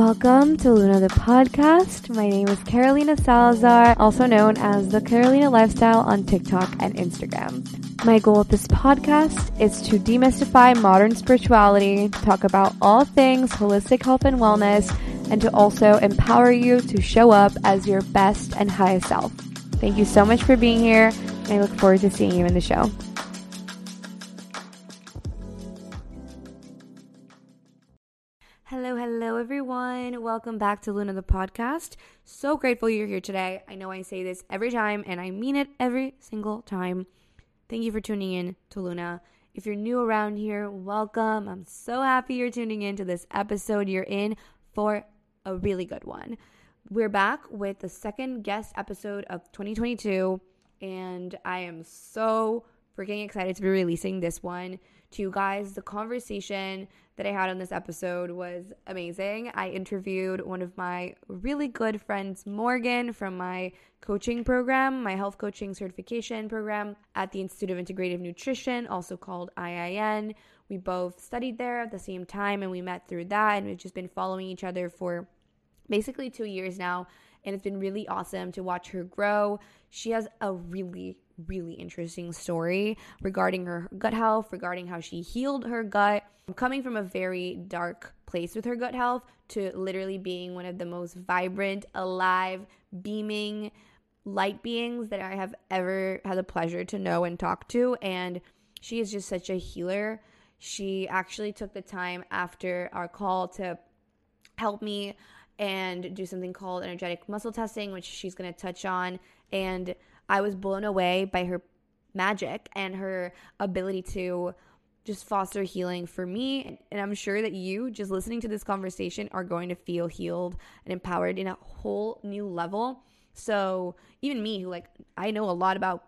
Welcome to Luna the podcast. My name is Carolina Salazar, also known as the Carolina Lifestyle on TikTok and Instagram. My goal with this podcast is to demystify modern spirituality, talk about all things holistic health and wellness, and to also empower you to show up as your best and highest self. Thank you so much for being here, and I look forward to seeing you in the show. Everyone. Welcome back to Luna the podcast. So grateful you're here today. I know I say this every time, and I mean it every single time. Thank you for tuning in to Luna. If you're new around here, welcome. I'm so happy you're tuning in to this episode. You're in for a really good one. We're back with the second guest episode of 2022, and I am so freaking excited to be releasing this one to you guys. The conversation that I had on this episode was amazing. I interviewed one of my really good friends, Morgan, from my coaching program, my health coaching certification program at the Institute of Integrative Nutrition, also called IIN. We both studied there at the same time and we met through that, and we've just been following each other for basically two years now. And it's been really awesome to watch her grow. She has a really, really interesting story regarding her gut health, regarding how she healed her gut, coming from a very dark place with her gut health to literally being one of the most vibrant, alive, beaming light beings that I have ever had the pleasure to know and talk to. And she is just such a healer. She actually took the time after our call to help me and do something called energetic muscle testing, which she's going to touch on. And I was blown away by her magic and her ability to just foster healing for me. And I'm sure that you, just listening to this conversation, are going to feel healed and empowered in a whole new level. So, even me, who like, I know a lot about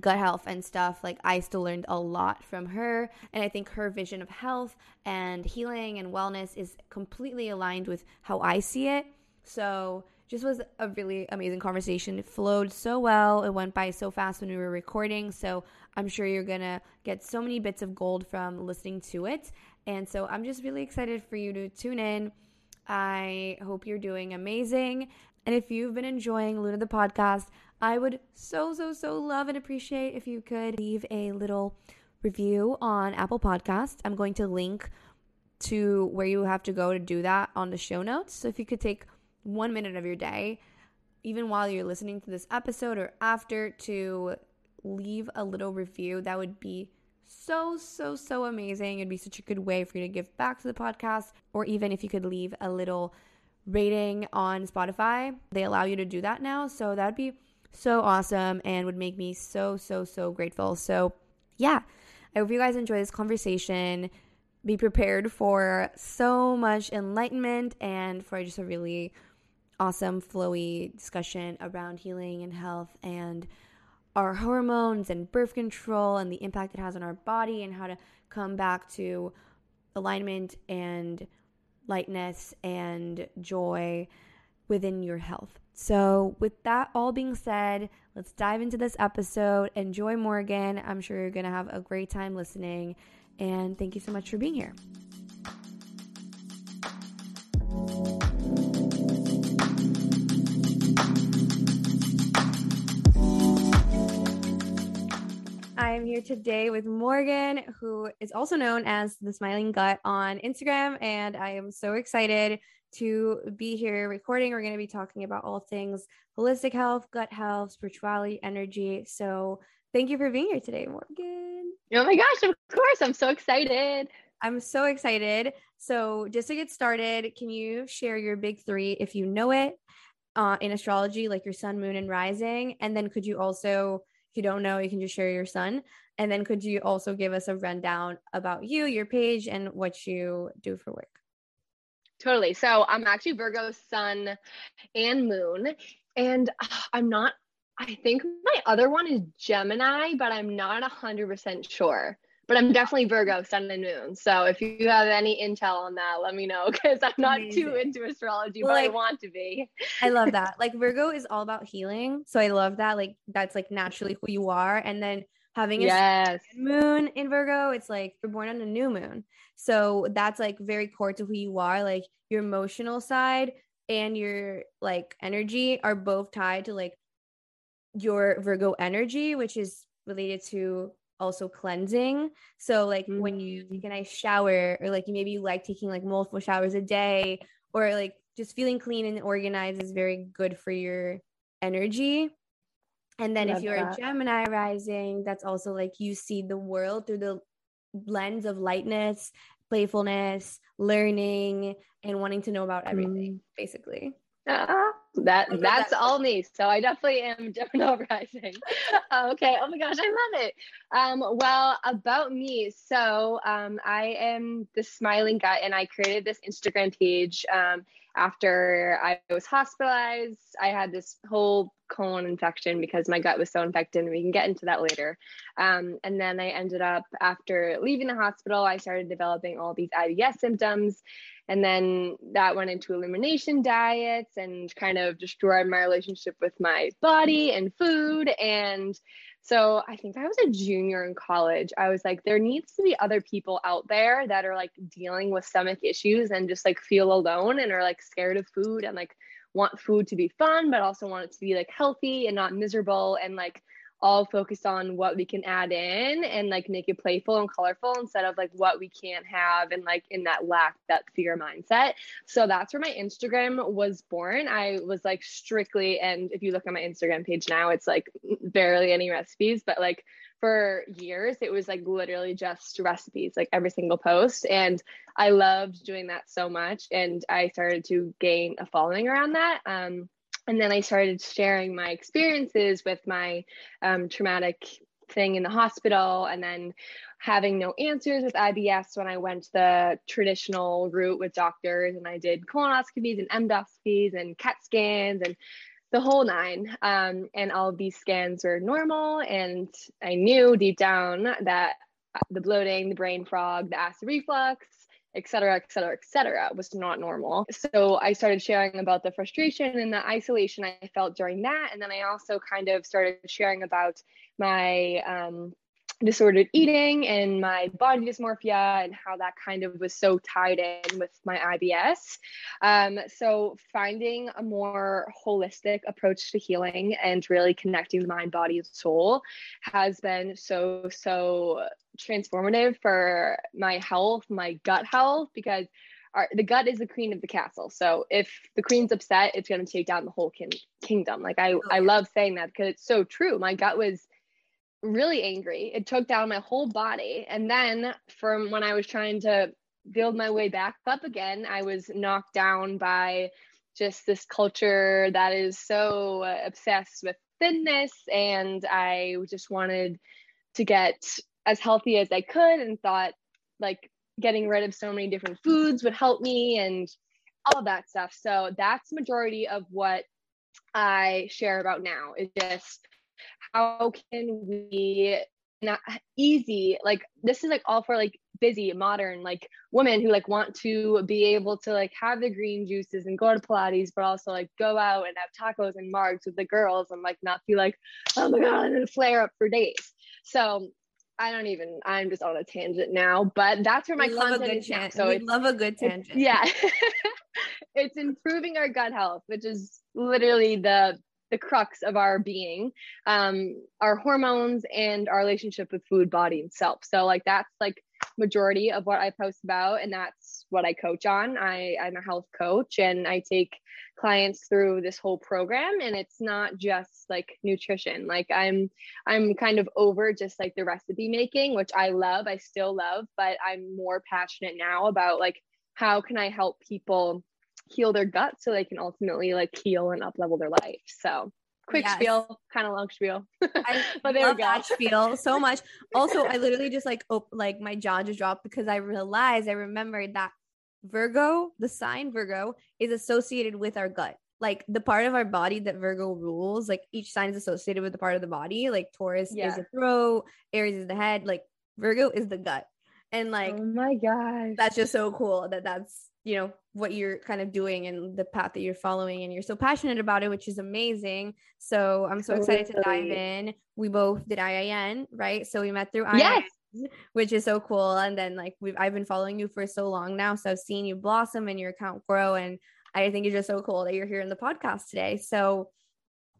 gut health and stuff, like, I still learned a lot from her. And I think her vision of health and healing and wellness is completely aligned with how I see it. So, just was a really amazing conversation. It flowed so well. It went by so fast when we were recording. So I'm sure you're going to get so many bits of gold from listening to it. And so I'm just really excited for you to tune in. I hope you're doing amazing. And if you've been enjoying Luna the podcast, I would so, so, so love and appreciate if you could leave a little review on Apple Podcasts. I'm going to link to where you have to go to do that on the show notes. So if you could take one minute of your day, even while you're listening to this episode or after, to leave a little review. That would be so, so, so amazing. It'd be such a good way for you to give back to the podcast, or even if you could leave a little rating on Spotify. They allow you to do that now. So that'd be so awesome and would make me so, so, so grateful. So, yeah, I hope you guys enjoy this conversation. Be prepared for so much enlightenment and for just a really awesome, flowy discussion around healing and health and our hormones and birth control and the impact it has on our body and how to come back to alignment and lightness and joy within your health. So, with that all being said, let's dive into this episode. Enjoy Morgan. I'm sure you're going to have a great time listening. And thank you so much for being here. I am here today with Morgan, who is also known as the Smiling Gut on Instagram. And I am so excited to be here recording. We're going to be talking about all things holistic health, gut health, spirituality, energy. So thank you for being here today, Morgan. Oh my gosh, of course. I'm so excited. I'm so excited. So, just to get started, can you share your big three if you know it uh, in astrology, like your sun, moon, and rising? And then could you also you don't know, you can just share your sun. And then could you also give us a rundown about you, your page, and what you do for work? Totally. So I'm actually Virgo sun and moon. And uh, I'm not, I think my other one is Gemini, but I'm not 100% sure. But I'm definitely Virgo sun and moon. So if you have any intel on that, let me know because I'm not Amazing. too into astrology, well, but like, I want to be. I love that. Like Virgo is all about healing. So I love that. Like that's like naturally who you are. And then having a yes. moon in Virgo, it's like you're born on a new moon. So that's like very core to who you are. Like your emotional side and your like energy are both tied to like your Virgo energy, which is related to also cleansing. So like mm-hmm. when you mm. take a nice shower or like maybe you like taking like multiple showers a day or like just feeling clean and organized is very good for your energy. And then Love if you're that. a Gemini rising, that's also like you see the world through the lens of lightness, playfulness, learning, and wanting to know about everything, mm. basically. Uh, that that's that. all me. So I definitely am Gemini rising. okay. Oh my gosh, I love it. Um, well, about me. So um, I am the smiling gut, and I created this Instagram page. Um, after I was hospitalized, I had this whole colon infection because my gut was so infected, and we can get into that later. Um, and then I ended up, after leaving the hospital, I started developing all these IBS symptoms. And then that went into elimination diets and kind of destroyed my relationship with my body and food. And so I think I was a junior in college. I was like, there needs to be other people out there that are like dealing with stomach issues and just like feel alone and are like scared of food and like want food to be fun, but also want it to be like healthy and not miserable and like all focused on what we can add in and like make it playful and colorful instead of like what we can't have and like in that lack that fear mindset. So that's where my instagram was born. I was like strictly and if you look at my instagram page now it's like barely any recipes but like for years it was like literally just recipes like every single post. And i loved doing that so much and i started to gain a following around that. Um and then I started sharing my experiences with my um, traumatic thing in the hospital and then having no answers with IBS when I went the traditional route with doctors and I did colonoscopies and endoscopies and CAT scans and the whole nine. Um, and all of these scans were normal. And I knew deep down that the bloating, the brain fog, the acid reflux, et cetera, et cetera, et cetera, was not normal. So I started sharing about the frustration and the isolation I felt during that. And then I also kind of started sharing about my um, disordered eating and my body dysmorphia and how that kind of was so tied in with my IBS. Um, so finding a more holistic approach to healing and really connecting the mind, body, and soul has been so, so transformative for my health, my gut health, because our, the gut is the queen of the castle. So if the queen's upset, it's going to take down the whole kin- kingdom. Like I, oh, yeah. I love saying that because it's so true. My gut was really angry. It took down my whole body. And then from when I was trying to build my way back up again, I was knocked down by just this culture that is so obsessed with thinness. And I just wanted to get as healthy as I could and thought like getting rid of so many different foods would help me and all that stuff. So that's majority of what I share about now is just how can we not easy like this is like all for like busy modern like women who like want to be able to like have the green juices and go to pilates but also like go out and have tacos and margs with the girls and like not be like oh my god i'm gonna flare up for days so I don't even. I'm just on a tangent now, but that's where my we content is. Tan- so we love a good tangent. Yeah, it's improving our gut health, which is literally the the crux of our being um our hormones and our relationship with food body and self so like that's like majority of what i post about and that's what i coach on i i'm a health coach and i take clients through this whole program and it's not just like nutrition like i'm i'm kind of over just like the recipe making which i love i still love but i'm more passionate now about like how can i help people heal their gut so they can ultimately like heal and up level their life. So quick yes. spiel, kind of long spiel. But there we go. that spiel so much. Also, I literally just like op- like my jaw just dropped because I realized I remembered that Virgo, the sign Virgo, is associated with our gut. Like the part of our body that Virgo rules, like each sign is associated with the part of the body. Like Taurus yeah. is the throat, Aries is the head, like Virgo is the gut. And like, oh my gosh, that's just so cool that that's you know what you're kind of doing and the path that you're following and you're so passionate about it which is amazing. So i'm so excited to dive in. We both did iin right? So we met through IIN, yes. which is so cool. And then like we've i've been following you for so long now so i've seen you blossom and your account grow and i think it's just so cool that you're here in the podcast today. So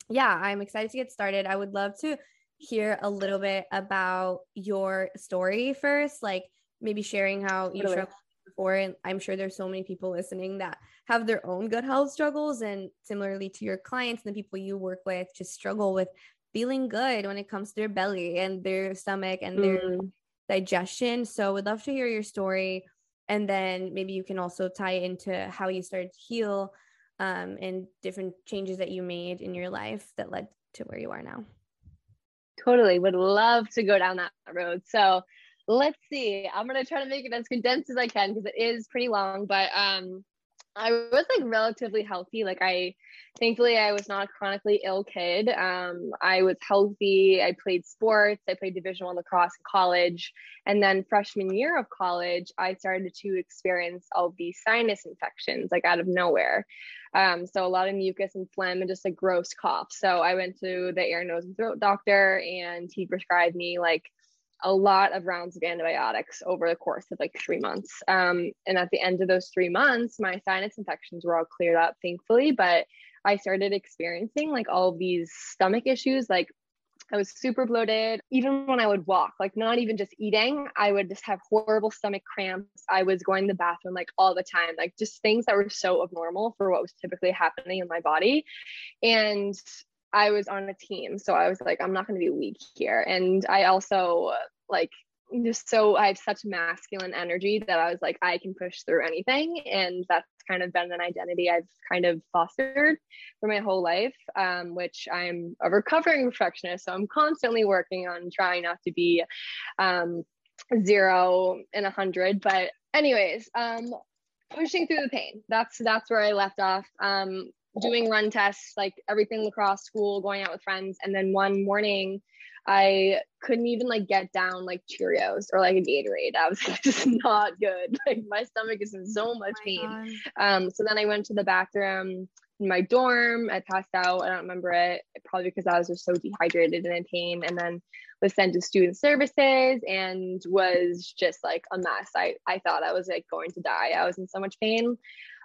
yeah i'm excited to get started. I would love to hear a little bit about your story first like maybe sharing how you struggled before and i'm sure there's so many people listening that have their own gut health struggles and similarly to your clients and the people you work with just struggle with feeling good when it comes to their belly and their stomach and their mm. digestion. So would love to hear your story and then maybe you can also tie into how you started to heal um, and different changes that you made in your life that led to where you are now. Totally. Would love to go down that road. So let's see. I'm gonna try to make it as condensed as I can because it is pretty long. But um, I was like relatively healthy. Like I, thankfully, I was not a chronically ill kid. Um, I was healthy. I played sports. I played Division One lacrosse in college, and then freshman year of college, I started to experience all these sinus infections like out of nowhere. Um, so a lot of mucus and phlegm and just a gross cough. So I went to the ear, nose, and throat doctor, and he prescribed me like a lot of rounds of antibiotics over the course of like three months. Um, and at the end of those three months, my sinus infections were all cleared up, thankfully. But I started experiencing like all of these stomach issues. Like I was super bloated. Even when I would walk, like not even just eating, I would just have horrible stomach cramps. I was going to the bathroom like all the time, like just things that were so abnormal for what was typically happening in my body. And I was on a team. So I was like, I'm not going to be weak here. And I also like just so I have such masculine energy that I was like, I can push through anything. And that's kind of been an identity I've kind of fostered for my whole life, um, which I'm a recovering perfectionist. So I'm constantly working on trying not to be um, zero and a hundred. But anyways, um, pushing through the pain. That's that's where I left off. Um, doing run tests, like everything lacrosse school, going out with friends. And then one morning, I couldn't even like get down like Cheerios or like a Gatorade. I was like, just not good. Like my stomach is in so much oh pain. Um, so then I went to the bathroom in my dorm. I passed out. I don't remember it. Probably because I was just so dehydrated and in pain. And then was sent to student services and was just like a mess. I, I thought I was like going to die. I was in so much pain.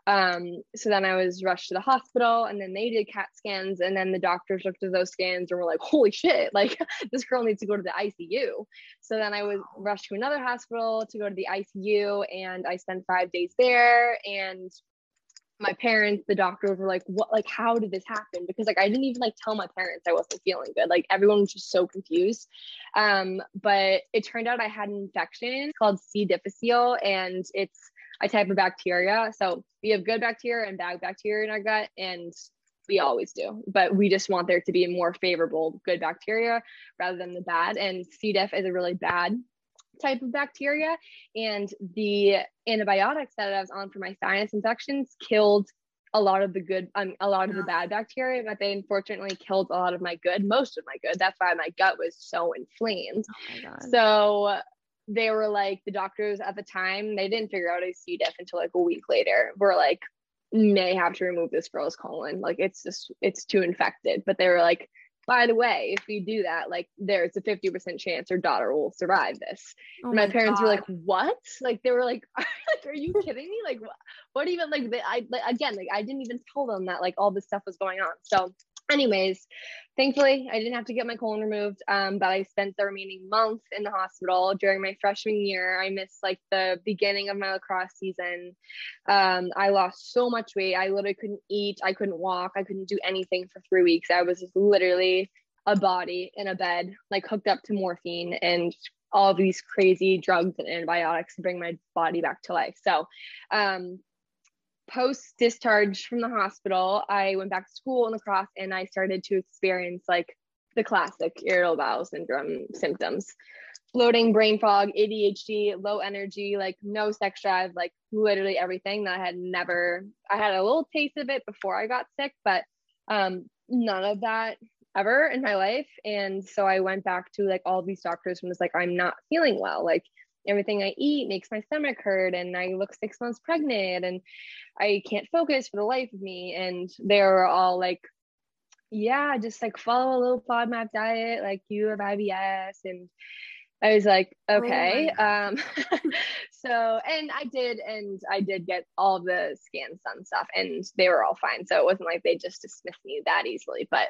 Um, so then I was rushed to the hospital and then they did CAT scans and then the doctors looked at those scans and were like, holy shit, like this girl needs to go to the ICU. So then I was rushed to another hospital to go to the ICU and I spent five days there and my parents, the doctors were like, what, like, how did this happen? Because like, I didn't even like tell my parents I wasn't feeling good. Like everyone was just so confused. Um, but it turned out I had an infection called C. difficile and it's a type of bacteria. So we have good bacteria and bad bacteria in our gut, and we always do. But we just want there to be more favorable good bacteria rather than the bad. And C. diff is a really bad type of bacteria. And the antibiotics that I was on for my sinus infections killed a lot of the good um, a lot of the bad bacteria but they unfortunately killed a lot of my good most of my good that's why my gut was so inflamed oh so they were like the doctors at the time they didn't figure out a C diff until like a week later. We're like may have to remove this girl's colon. Like it's just it's too infected. But they were like, by the way, if we do that, like there's a 50% chance her daughter will survive this. Oh my, my, parents God. were like, what? Like they were like, like are you kidding me? Like what, what even like they, I like, again like I didn't even tell them that like all this stuff was going on. So anyways thankfully i didn't have to get my colon removed um, but i spent the remaining month in the hospital during my freshman year. I missed like the beginning of my lacrosse season. Um, i lost so much weight. I literally couldn't eat. I couldn't walk. I couldn't do anything for three weeks. I was literally a body in a bed like hooked up to morphine and all these crazy drugs and antibiotics to bring my body back to life. So um, post discharge from the hospital, I went back to school in lacrosse and I started to experience like the classic irritable bowel syndrome symptoms bloating, brain fog, ADHD, low energy, like no sex drive, like literally everything that I had never, I had a little taste of it before I got sick, but um, none of that ever in my life. And so I went back to like all these doctors and was like, I'm not feeling well. Like everything I eat makes my stomach hurt and I look six months pregnant and I can't focus for the life of me. And they were all like, yeah, just like follow a little FODMAP diet, like you have IBS and I was like, oh okay. Oh um, so, and I did, and I did get all the scans done stuff, and they were all fine. So it wasn't like they just dismissed me that easily. But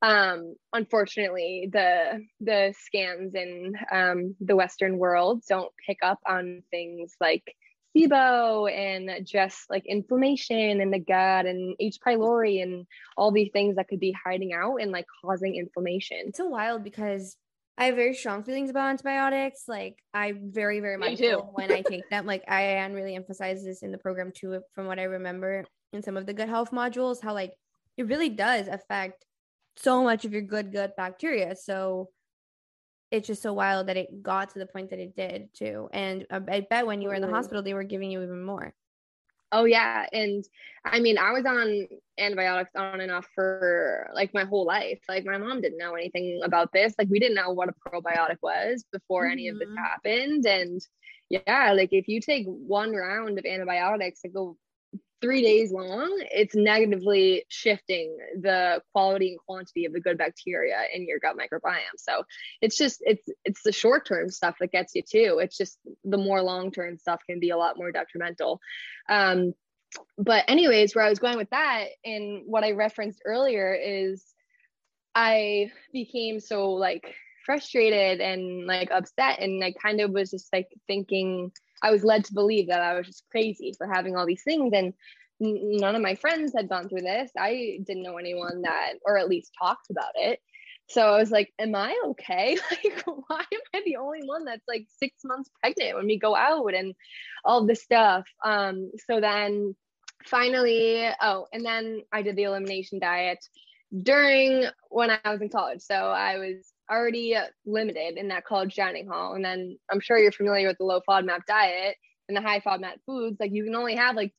um, unfortunately, the the scans in um, the Western world don't pick up on things like SIBO and just like inflammation in the gut and H. pylori and all these things that could be hiding out and like causing inflammation. It's so wild because I have very strong feelings about antibiotics. Like I very, very much when I take them. Like I really emphasize this in the program too, from what I remember in some of the gut health modules, how like it really does affect so much of your good gut bacteria. So it's just so wild that it got to the point that it did too. And um, I bet when you were in the hospital, they were giving you even more. Oh yeah, and I mean, I was on antibiotics on and off for like my whole life. Like my mom didn't know anything about this. Like we didn't know what a probiotic was before mm-hmm. any of this mm-hmm. happened. And yeah, like if you take one round of antibiotics, like the three days long, it's negatively shifting the quality and quantity of the good bacteria in your gut microbiome. So it's just it's it's the short term stuff that gets you too. It's just the more long term stuff can be a lot more detrimental. Um, but anyways, where I was going with that and what I referenced earlier is I became so like frustrated and like upset and I kind of was just like thinking I was led to believe that I was just crazy for having all these things. And none of my friends had gone through this. I didn't know anyone that, or at least talked about it. So I was like, Am I okay? Like, why am I the only one that's like six months pregnant when we go out and all this stuff? Um, so then finally, oh, and then I did the elimination diet during when I was in college. So I was already limited in that college dining hall. And then I'm sure you're familiar with the low FODMAP diet and the high FODMAP foods. Like you can only have like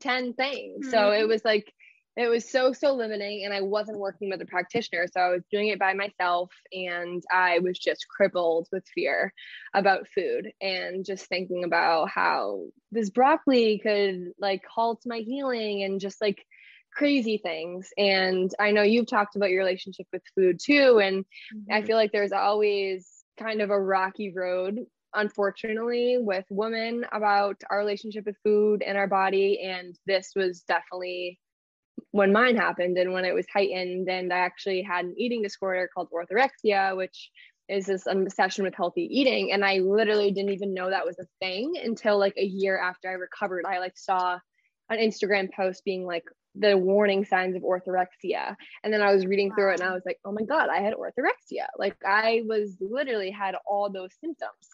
10 things. Mm-hmm. So it was like, it was so, so limiting. And I wasn't working with a practitioner. So I was doing it by myself. And I was just crippled with fear about food and just thinking about how this broccoli could like halt my healing and just like crazy things. And I know you've talked about your relationship with food too. And mm-hmm. I feel like there's always kind of a rocky road, unfortunately, with women about our relationship with food and our body. And this was definitely when mine happened and when it was heightened. And I actually had an eating disorder called orthorexia, which is this obsession with healthy eating. And I literally didn't even know that was a thing until like a year after I recovered. I like saw an Instagram post being like, the warning signs of orthorexia. And then I was reading through it and I was like, oh my God, I had orthorexia. Like I was literally had all those symptoms.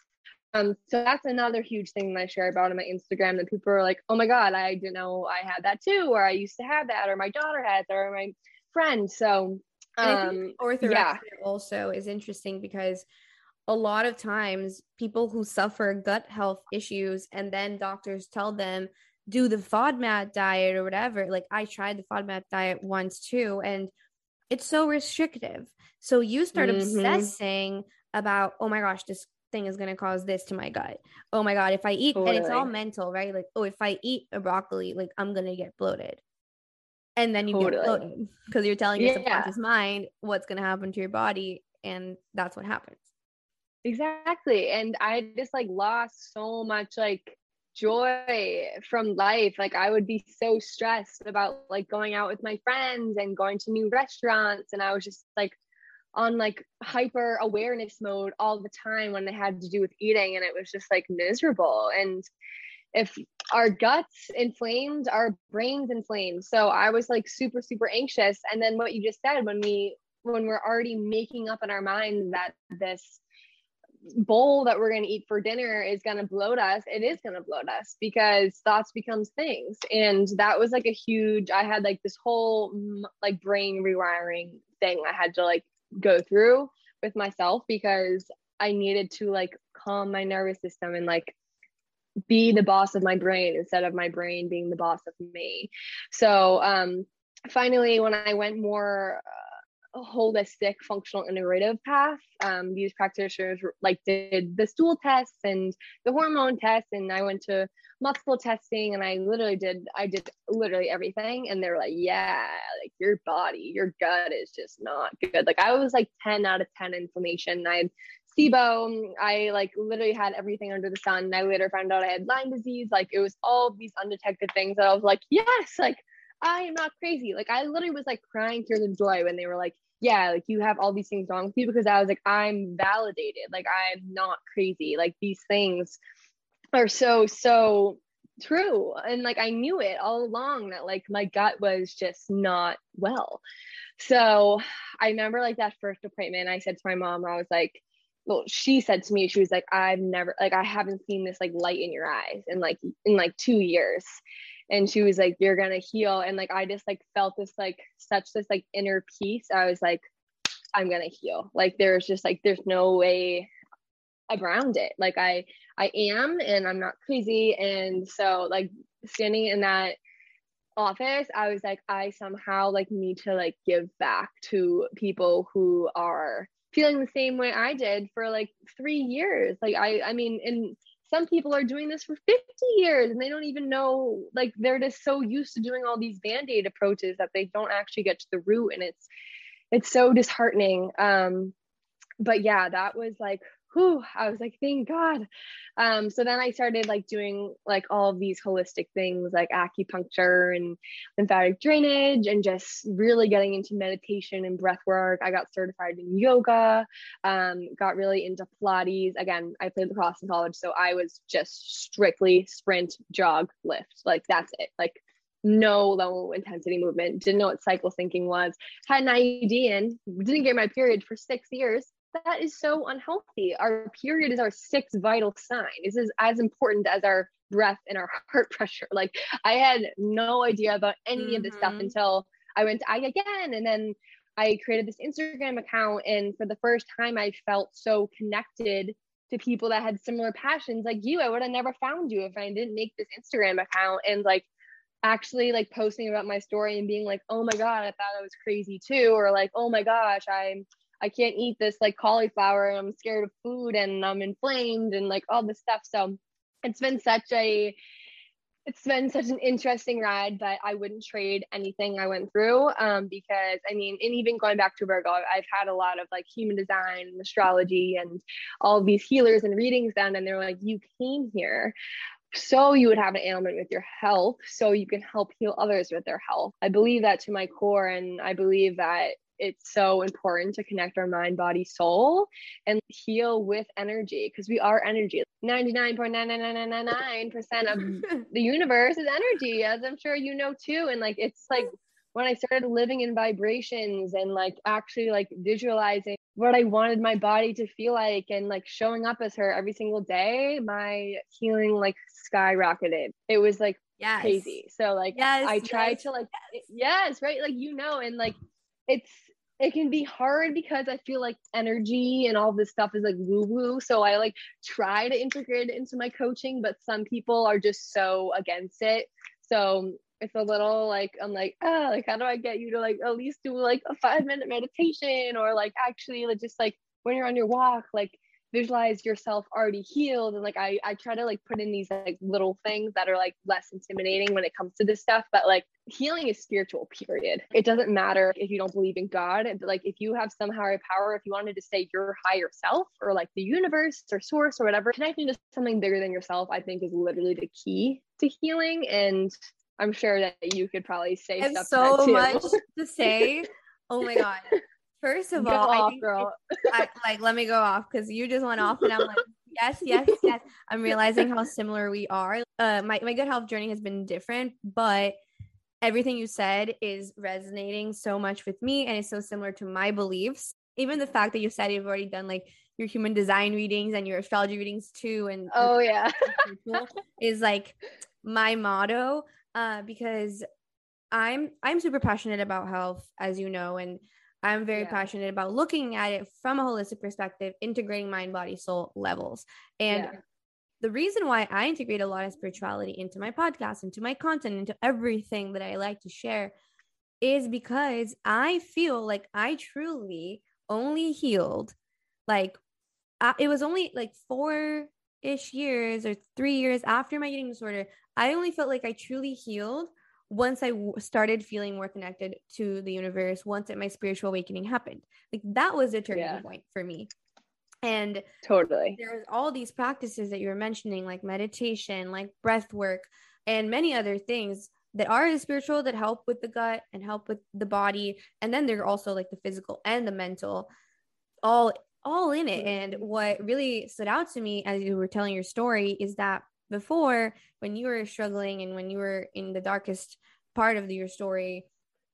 Um, so that's another huge thing that I share about on my Instagram that people are like, oh my God, I didn't know I had that too, or I used to have that, or my daughter has, or my friend. So um, orthorexia yeah. also is interesting because a lot of times people who suffer gut health issues and then doctors tell them do the FODMAP diet or whatever. Like I tried the FODMAP diet once too, and it's so restrictive. So you start mm-hmm. obsessing about, oh my gosh, this thing is going to cause this to my gut. Oh my God, if I eat, totally. and it's all mental, right? Like, oh, if I eat a broccoli, like I'm going to get bloated. And then you totally. get bloated because you're telling your yeah. subconscious mind what's going to happen to your body. And that's what happens. Exactly. And I just like lost so much like joy from life. Like i would be so stressed about like going out with my friends and going to new restaurants. And i was just like on like hyper awareness mode all the time when they had to do with eating. And it was just like miserable. And if our guts inflamed our brains inflamed. So i was like super super anxious. And then what you just said when we when we're already making up in our mind that this bowl that we're going to eat for dinner is going to bloat us it is going to bloat us because thoughts becomes things. And that was like a huge i had like this whole like brain rewiring thing i had to like go through with myself because i needed to like calm my nervous system and like be the boss of my brain instead of my brain being the boss of me. So um finally when i went more a holistic functional integrative path. Um, these practitioners like did the stool tests and the hormone tests, and I went to multiple testing, and I literally did I did literally everything, and they were like, yeah, like your body, your gut is just not good. Like I was like ten out of ten inflammation. I had SIBO. I like literally had everything under the sun. I later found out I had Lyme disease. Like it was all these undetected things that I was like, yes, like I am not crazy. Like I literally was like crying tears of joy when they were like, yeah, like you have all these things wrong with you because I was like, I'm validated. Like I'm not crazy. Like these things are so, so true. And like I knew it all along that like my gut was just not well. So I remember like that first appointment, I said to my mom, I was like, well, she said to me, she was like, I've never like I haven't seen this like light in your eyes in like in like two years and she was like you're gonna heal and like i just like felt this like such this like inner peace. I was like i'm gonna heal. Like there's just like there's no way around it. Like i i am and i'm not crazy. And so like standing in that office i was like i somehow like need to like give back to people who are feeling the same way i did for like three years. Like i i mean and some people are doing this for 50 years and they don't even know like they're just so used to doing all these band-aid approaches that they don't actually get to the root and it's it's so disheartening. Um but yeah that was like whew, I was like, thank God. Um, so then I started like doing like all of these holistic things like acupuncture and lymphatic drainage and just really getting into meditation and breath work. I got certified in yoga, um, got really into Pilates. Again, I played lacrosse in college, so I was just strictly sprint, jog, lift. Like that's it. Like no low intensity movement, didn't know what cycle syncing was, had an IUD in, didn't get my period for six years that is so unhealthy. Our period is our sixth vital sign. This is as important as our breath and our heart pressure. Like I had no idea about any mm-hmm. of this stuff mm-hmm. until I went to I again and then I created this Instagram account and for the first time I felt so connected to people that had similar passions like you. I would have never found you if I didn't make this Instagram account and like actually like posting about my story and being like, "Oh my god, I thought I was crazy too," or like, "Oh my gosh, I'm I can't eat this like cauliflower and I'm scared of food and I'm inflamed and like all this stuff. So it's been such a it's been such an interesting ride, but I wouldn't trade anything I went through um, because I mean, and even going back to Virgo, I've had a lot of like human design and astrology and all these healers and readings done, and they're like, you came here so you would have an ailment with your health so you can help heal others with their health i believe that to my core and i believe that it's so important to connect our mind, body, soul and heal with energy because we are energy. 99.99999% of the universe is energy, as I'm sure you know too. And like, it's like when I started living in vibrations and like actually like visualizing what I wanted my body to feel like and like showing up as her every single day, my healing like skyrocketed. It was like yes. crazy. So like yes, I tried yes, to like yes. yes, right? Like you know, and like it's it can be hard because I feel like energy and all this stuff is like woo woo. So I like try to integrate it into my coaching, but some people are just so against it. So it's a little like I'm like, oh, like how do I get you to like at least do like a five minute meditation or like actually like just like when you're on your walk, like visualize yourself already healed and like I, I try to like put in these like little things that are like less intimidating when it comes to this stuff but like healing is spiritual period it doesn't matter if you don't believe in god like if you have some higher power if you wanted to say your higher self or like the universe or source or whatever connecting to something bigger than yourself i think is literally the key to healing and i'm sure that you could probably say stuff so much to say oh my god First of go all, off, I. I, like let me go off because you just went off, and I'm like, yes, yes, yes. I'm realizing how similar we are. Uh, my my good health journey has been different, but everything you said is resonating so much with me, and it's so similar to my beliefs. Even the fact that you said you've already done like your human design readings and your astrology readings too. And oh yeah, is like my motto uh, because I'm I'm super passionate about health, as you know, and I'm very yeah. passionate about looking at it from a holistic perspective, integrating mind, body, soul levels. And yeah. The reason why I integrate a lot of spirituality into my podcast, into my content, into everything that I like to share is because I feel like I truly only healed like uh, it was only like four ish years or three years after my eating disorder. I only felt like I truly healed once I w- started feeling more connected to the universe, once that my spiritual awakening happened. Like that was a turning yeah. point for me. And totally, there's all these practices that you were mentioning, like meditation, like breath work, and many other things that are spiritual that help with the gut and help with the body. And then they're also like the physical and the mental, all all in it. And what really stood out to me as you were telling your story is that before, when you were struggling and when you were in the darkest part of your story,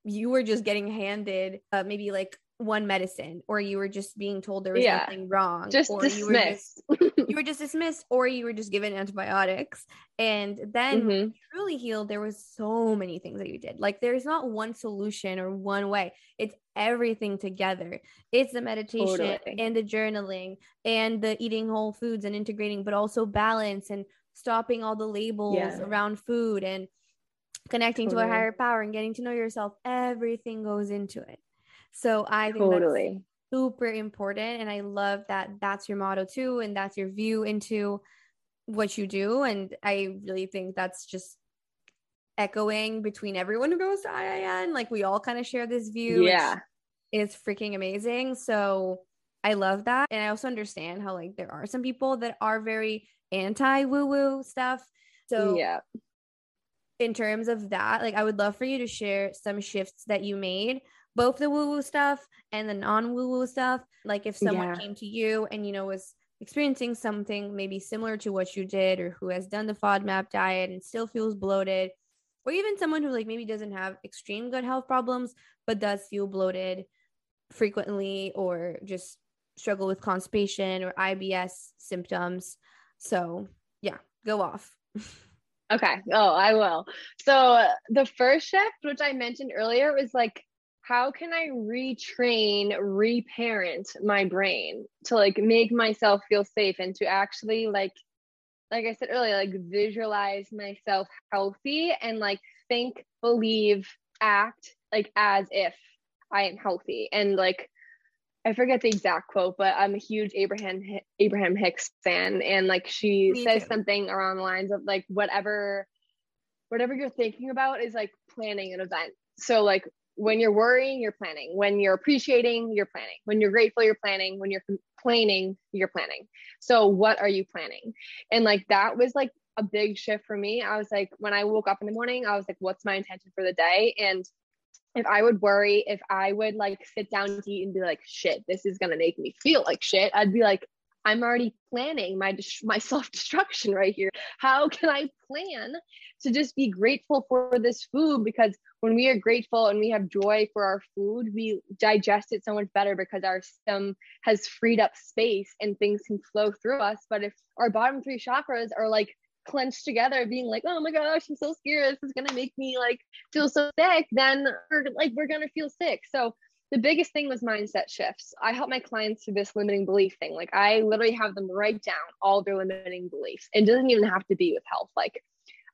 you were just getting handed uh, maybe like one medicine or you were just being told there was yeah. nothing wrong just or dismissed. you were just you were just dismissed or you were just given antibiotics and then mm-hmm. truly healed there was so many things that you did like there's not one solution or one way it's everything together it's the meditation totally. and the journaling and the eating whole foods and integrating but also balance and stopping all the labels yeah. around food and connecting totally. to a higher power and getting to know yourself everything goes into it so I think totally super important. And I love that that's your motto too. And that's your view into what you do. And I really think that's just echoing between everyone who goes to IIN. Like we all kind of share this view. Yeah. It's freaking amazing. So I love that. And I also understand how like there are some people that are very anti woo woo stuff. So yeah. In terms of that, like I would love for you to share some shifts that you made both the woo woo stuff and the non woo woo stuff. Like if someone yeah. came to you and, you know, was experiencing something maybe similar to what you did or who has done the FODMAP diet and still feels bloated, or even someone who like maybe doesn't have extreme gut health problems, but does feel bloated frequently or just struggle with constipation or IBS symptoms. So, yeah, go off. okay. Oh, I will. So, the first shift, which I mentioned earlier, was like how can I retrain, reparent my brain to like make myself feel safe and to actually like like I said earlier, like visualize myself healthy and like think, believe, act like as if I am healthy. And like I forget the exact quote, but I'm a huge Abraham Abraham Hicks fan, and like she Me says too. something around the lines of like whatever whatever you're thinking about is like planning an event. So like when you're worrying, you're planning. When you're appreciating, you're planning. When you're grateful, you're planning. When you're complaining, you're planning. So what are you planning? And like that was like a big shift for me. I was like, when I woke up in the morning, I was like, what's my intention for the day? And if I would worry, if I would like sit down to eat and be like, shit, this is gonna make me feel like shit, I'd be like, I'm already planning my my self destruction right here. How can I plan to just be grateful for this food? Because when we are grateful and we have joy for our food, we digest it so much better because our system has freed up space and things can flow through us. But if our bottom three chakras are like clenched together, being like, "Oh my gosh, I'm so scared. This is gonna make me like feel so sick," then we're like we're gonna feel sick. So the biggest thing was mindset shifts. I help my clients through this limiting belief thing. Like I literally have them write down all their limiting beliefs. It doesn't even have to be with health. Like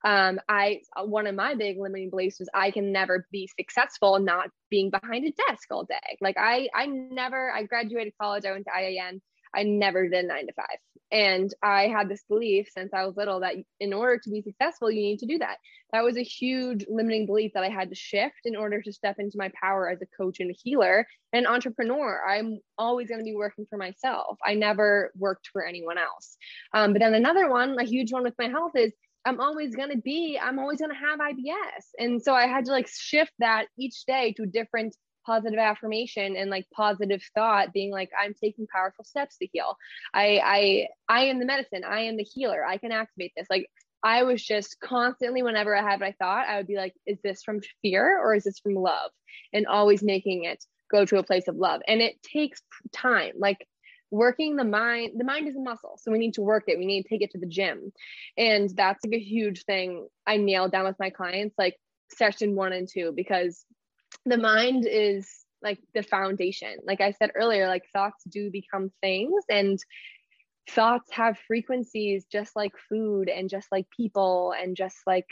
um, I one of my big limiting beliefs was I can never be successful not being behind a desk all day. Like I I never I graduated college, I went to IIN. I never did nine to five. And I had this belief since I was little that in order to be successful, you need to do that. That was a huge limiting belief that I had to shift in order to step into my power as a coach and a healer and entrepreneur. I'm always going to be working for myself. I never worked for anyone else. Um, but then another one, a huge one with my health is I'm always going to be, I'm always going to have IBS. And so I had to like shift that each day to a different positive affirmation and like positive thought being like i'm taking powerful steps to heal. I i i am the medicine. I am the healer. I can activate this. Like i was just constantly whenever i had my thought i would be like is this from fear or is this from love? And always making it go to a place of love. And it takes time. Like working the mind the mind is a muscle so we need to work it. We need to take it to the gym. And that's like a huge thing i nailed down with my clients like session one and two because the mind is like the foundation. Like i said earlier like thoughts do become things and thoughts have frequencies just like food and just like people and just like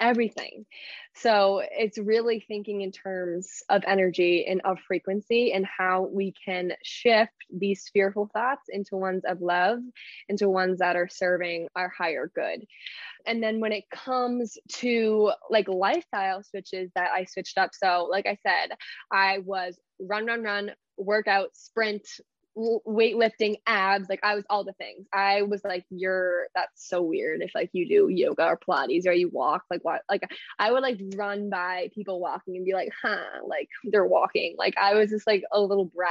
everything. So it's really thinking in terms of energy and of frequency and how we can shift these fearful thoughts into ones of love, into ones that are serving our higher good. And then when it comes to like lifestyle switches that I switched up. So, like I said, I was run, run, run, workout, sprint, weightlifting, abs, like I was all the things. I was like, you're that's so weird if like you do yoga or Pilates or you walk, like what like I would like run by people walking and be like, huh, like they're walking. Like I was just like a little brat.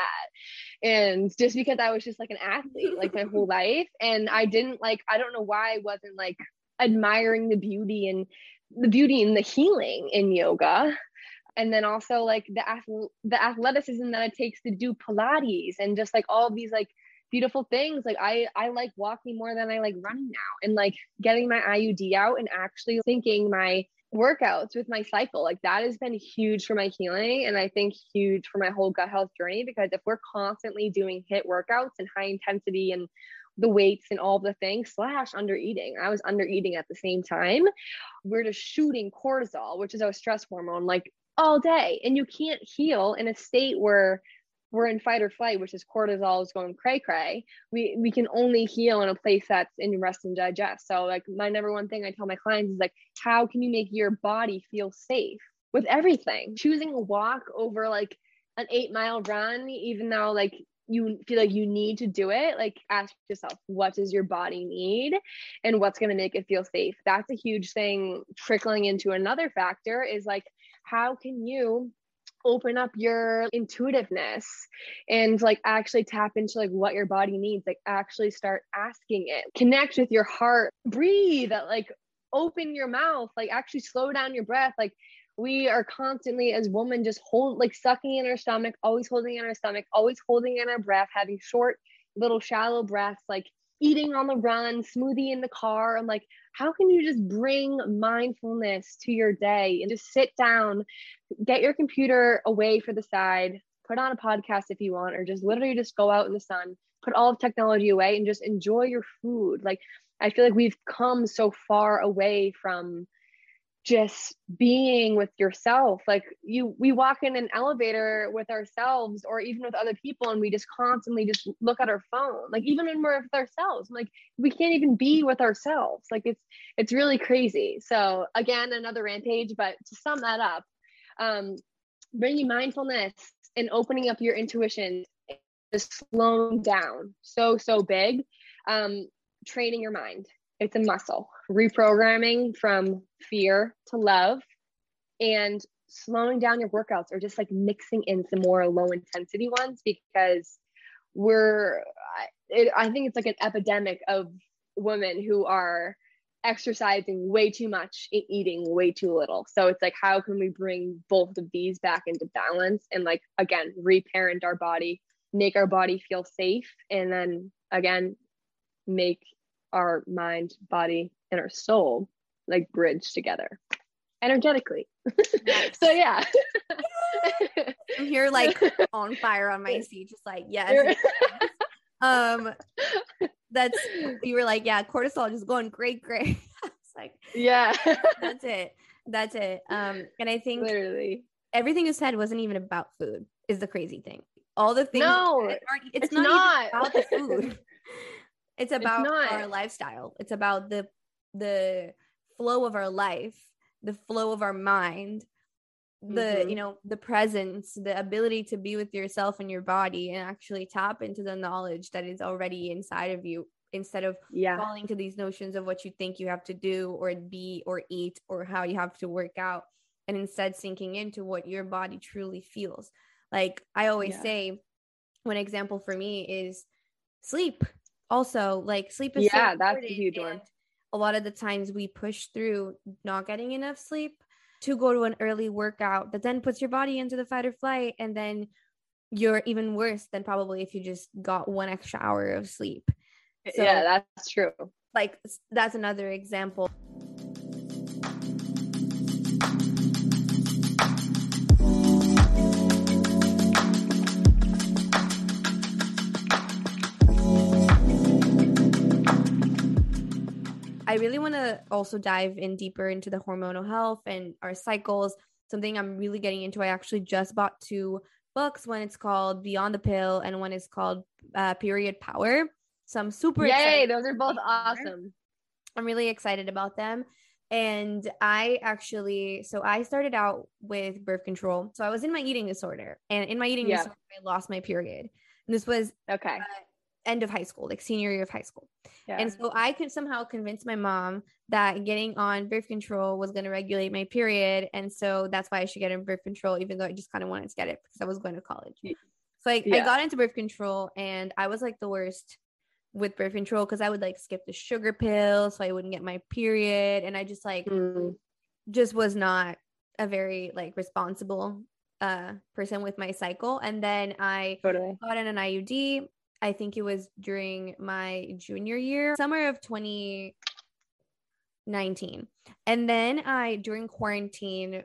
And just because I was just like an athlete like my whole life. And I didn't like, I don't know why I wasn't like admiring the beauty and the beauty and the healing in yoga and then also like the the athleticism that it takes to do pilates and just like all these like beautiful things. Like i i like walking more than i like running now. And like getting my iud out and actually syncing my workouts with my cycle. Like that has been huge for my healing and i think huge for my whole gut health journey because if we're constantly doing HIIT workouts and high intensity and the weights and all the things slash under eating i was under eating at the same time we're just shooting cortisol which is our stress hormone like all day. And you can't heal in a state where we're in fight or flight which is cortisol is going cray cray. We we can only heal in a place that's in rest and digest. So like my number one thing i tell my clients is like how can you make your body feel safe with everything? Choosing a walk over like an eight mile run even though like you feel like you need to do it like ask yourself what does your body need and what's going to make it feel safe? That's a huge thing trickling into another factor is like how can you open up your intuitiveness and like actually tap into like what your body needs like actually start asking it? Connect with your heart. Breathe. Like open your mouth. Like actually slow down your breath. Like we are constantly as women just hold like sucking in our stomach always holding in our stomach always holding in our breath having short little shallow breaths like eating on the run smoothie in the car i'm like how can you just bring mindfulness to your day and just sit down, get your computer away for the side, put on a podcast if you want, or just literally just go out in the sun, put all of technology away and just enjoy your food. Like, I feel like we've come so far away from just being with yourself. Like you we walk in an elevator with ourselves or even with other people and we just constantly just look at our phone like even when we're with ourselves like we can't even be with ourselves. Like it's it's really crazy. So again another rampage but to sum that up um bringing mindfulness and opening up your intuition is slowing down. So so big. Um training your mind it's a muscle. Reprogramming from fear to love and slowing down your workouts or just like mixing in some more low intensity ones because we're it, i think it's like an epidemic of women who are exercising way too much and eating way too little. So it's like how can we bring both of these back into balance and like again reparent our body make our body feel safe and then again make our mind, body, and our soul like bridge together energetically. so yeah. I'm here like on fire on my seat, just like yes. um that's you were like, yeah, cortisol just going great, great. it's like yeah. that's it. That's it. Um and I think literally everything you said wasn't even about food, is the crazy thing. All the things no, it's, it's not, not. about the food. It's about it's our lifestyle. It's about the the flow of our life, the flow of our mind, the mm-hmm. you know, the presence, the ability to be with yourself and your body and actually tap into the knowledge that is already inside of you instead of yeah. falling to these notions of what you think you have to do or be or eat or how you have to work out and instead sinking into what your body truly feels. Like I always yeah. say, one example for me is sleep also like sleep is yeah so that's a huge one a lot of the times we push through not getting enough sleep to go to an early workout that then puts your body into the fight or flight and then you're even worse than probably if you just got one extra hour of sleep. So, yeah, that's true. Like that's another example. I really want to also dive in deeper into the hormonal health and our cycles. Something I'm really getting into. I actually just bought two books. One it's called Beyond the Pill, and one is called uh, Period Power. So I'm super Yay, excited. those are both awesome. I'm really excited about them. And I actually, so I started out with birth control. So I was in my eating disorder, and in my eating yeah. disorder, I lost my period. And this was okay. Uh, end of high school, like senior year of high school. Yeah. And so I could somehow convince my mom that getting on birth control was going to regulate my period. And so that's why I should get on birth control, even though I just kind of wanted to get it because I was going to college. So like yeah. I got into birth control and I was like the worst with birth control because I would like skip the sugar pill so I wouldn't get my period. And I just like mm. just was not a very like responsible uh person with my cycle. And then I totally. got in an IUD I think it was during my junior year, summer of 2019. And then I, during quarantine,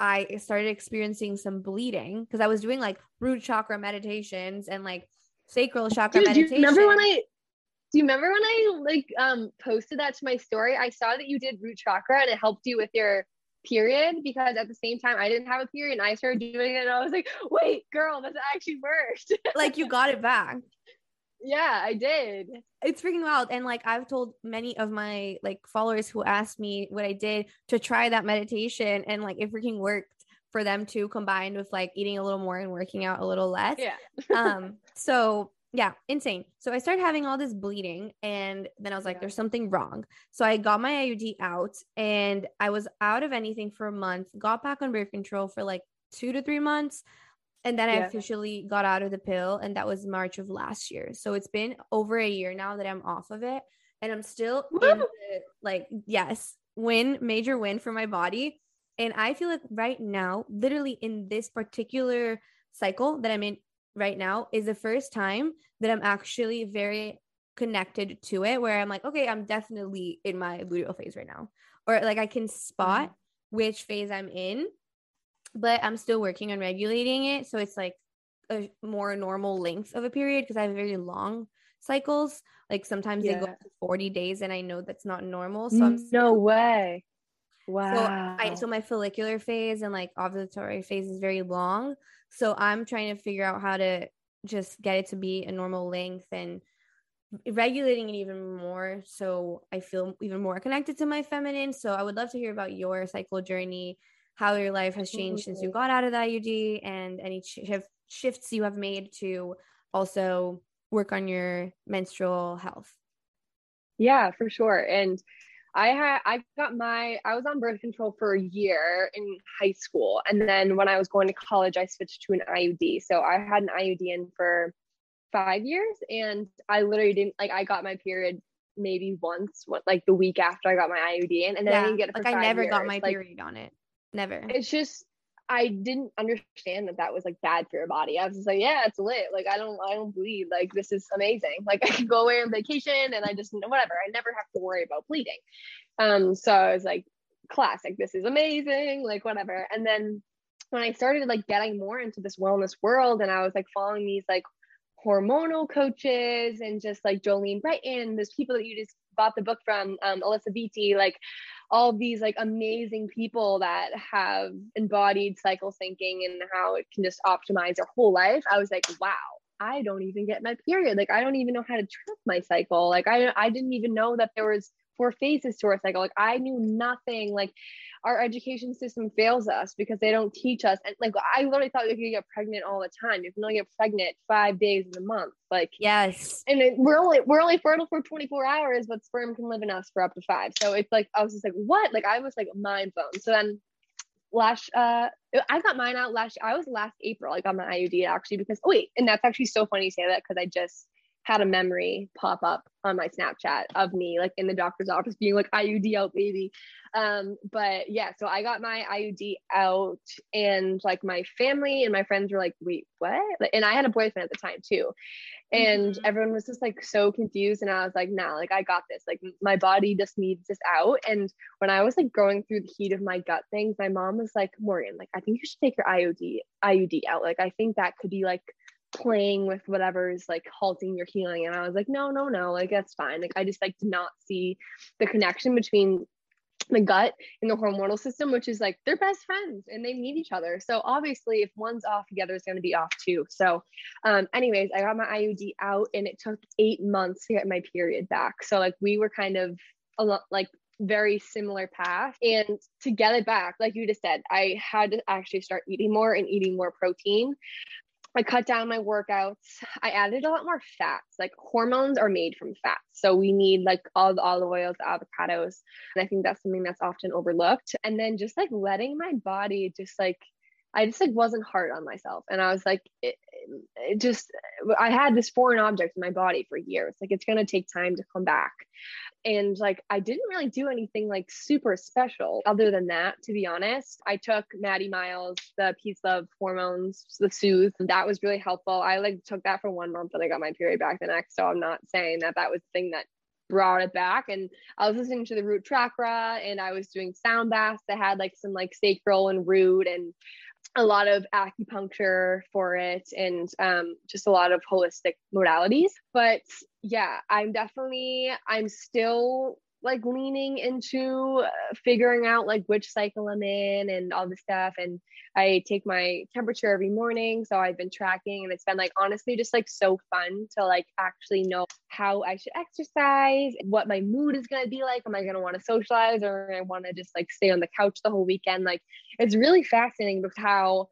I started experiencing some bleeding because I was doing like root chakra meditations and like sacral chakra Dude, meditation. Do you remember when I do you remember when I like um posted that to my story? I saw that you did root chakra and it helped you with your period because at the same time I didn't have a period and I started doing it and I was like, wait, girl, this actually worked. like you got it back. Yeah, I did. It's freaking wild. And like I've told many of my like followers who asked me what I did to try that meditation and like it freaking worked for them to combine with like eating a little more and working out a little less. Yeah. um so yeah, insane. So I started having all this bleeding, and then I was like, yeah. there's something wrong. So I got my IUD out, and I was out of anything for a month, got back on birth control for like two to three months. And then yeah. I officially got out of the pill, and that was March of last year. So it's been over a year now that I'm off of it, and I'm still in the, like, yes, win, major win for my body. And I feel like right now, literally in this particular cycle that I'm in right now is the first time that I'm actually very connected to it where I'm like, okay, I'm definitely in my luteal phase right now. Or like I can spot mm-hmm. which phase I'm in, but I'm still working on regulating it. So it's like a more normal length of a period because I have very long cycles. Like sometimes yeah. they go to 40 days and I know that's not normal. So I'm no way. Wow. So I so my follicular phase and like ovulatory phase is very long. So I'm trying to figure out how to just get it to be a normal length and regulating it even more so I feel even more connected to my feminine. So I would love to hear about your cycle journey, how your life has changed since you got out of the IUD and any sh- shifts you have made to also work on your menstrual health. Yeah, for sure. And I had I got my I was on birth control for a year in high school and then when I was going to college I switched to an IUD. So I had an IUD in for 5 years and I literally didn't like I got my period maybe once what like the week after I got my IUD in and then yeah, I didn't get it like I never years. got my like, period on it. Never. It's just I didn't understand that that was like bad for your body. I was just like, yeah, it's lit. Like I don't, I don't bleed. Like this is amazing. Like I can go away on vacation and I just whatever. I never have to worry about bleeding. Um, so I was like, classic. This is amazing. Like whatever. And then when I started like getting more into this wellness world, and I was like following these like hormonal coaches and just like Jolene Brighten, those people that you just bought the book from, um, Alisa Vitti, like all these like amazing people that have embodied cycle thinking and how it can just optimize your whole life. I was like, wow, I don't even get my period. Like I don't even know how to track my cycle. Like I I didn't even know that there was four phases to our cycle. Like I knew nothing. Like our education system fails us because they don't teach us. And like I literally thought you could get pregnant all the time. You can only get pregnant five days in a month. Like yes, and it, we're only we're only fertile for 24 hours, but sperm can live in us for up to five. So it's like I was just like, what? Like I was like mind blown. So then last uh I got mine out last I was last April I got my IUD actually because oh wait and that's actually so funny you say that because I just had a memory pop up on my Snapchat of me like in the doctor's office being like IUD out baby. Um, but yeah, so I got my IUD out and like my family and my friends were like, wait, what? And I had a boyfriend at the time too. And mm-hmm. everyone was just like so confused. And I was like, nah, like I got this. Like my body just needs this out. And when I was like going through the heat of my gut things, my mom was like, Morgan, like I think you should take your IUD IUD out. Like I think that could be like playing with whatever's like halting your healing and i was like no no no like that's fine like i just like did not see the connection between the gut and the hormonal system which is like they're best friends and they need each other so obviously if one's off the other is going to be off too so um anyways i got my iud out and it took eight months to get my period back so like we were kind of a lot like very similar path. And to get it back, like you just said, I had to actually start eating more and eating more protein. I cut down my workouts. I added a lot more fats. Like hormones are made from fats. So we need like all the olive oils, avocados. And I think that's something that's often overlooked. And then just like letting my body just like I just like wasn't hard on myself. And I was like, it, it just, I had this foreign object in my body for years. Like it's going to take time to come back. And like, I didn't really do anything like super special other than that, to be honest. I took Maddie Miles, the Peace Love hormones, the Soothe. That was really helpful. I like took that for one month and I got my period back the next. So I'm not saying that that was the thing that brought it back and I was listening to the root chakra and I was doing sound baths that had like some like sacral and root and a lot of acupuncture for it and um, just a lot of holistic modalities. But yeah i'm definitely i'm still like leaning into uh, figuring out like which cycle I'm in and all this stuff. And I take my temperature every morning. So I've been tracking and it's been like honestly just like so fun to like actually know how I should exercise, what my mood is going to be like. Am I going to want to socialize or I want to just like stay on the couch the whole weekend? Like it's really fascinating with how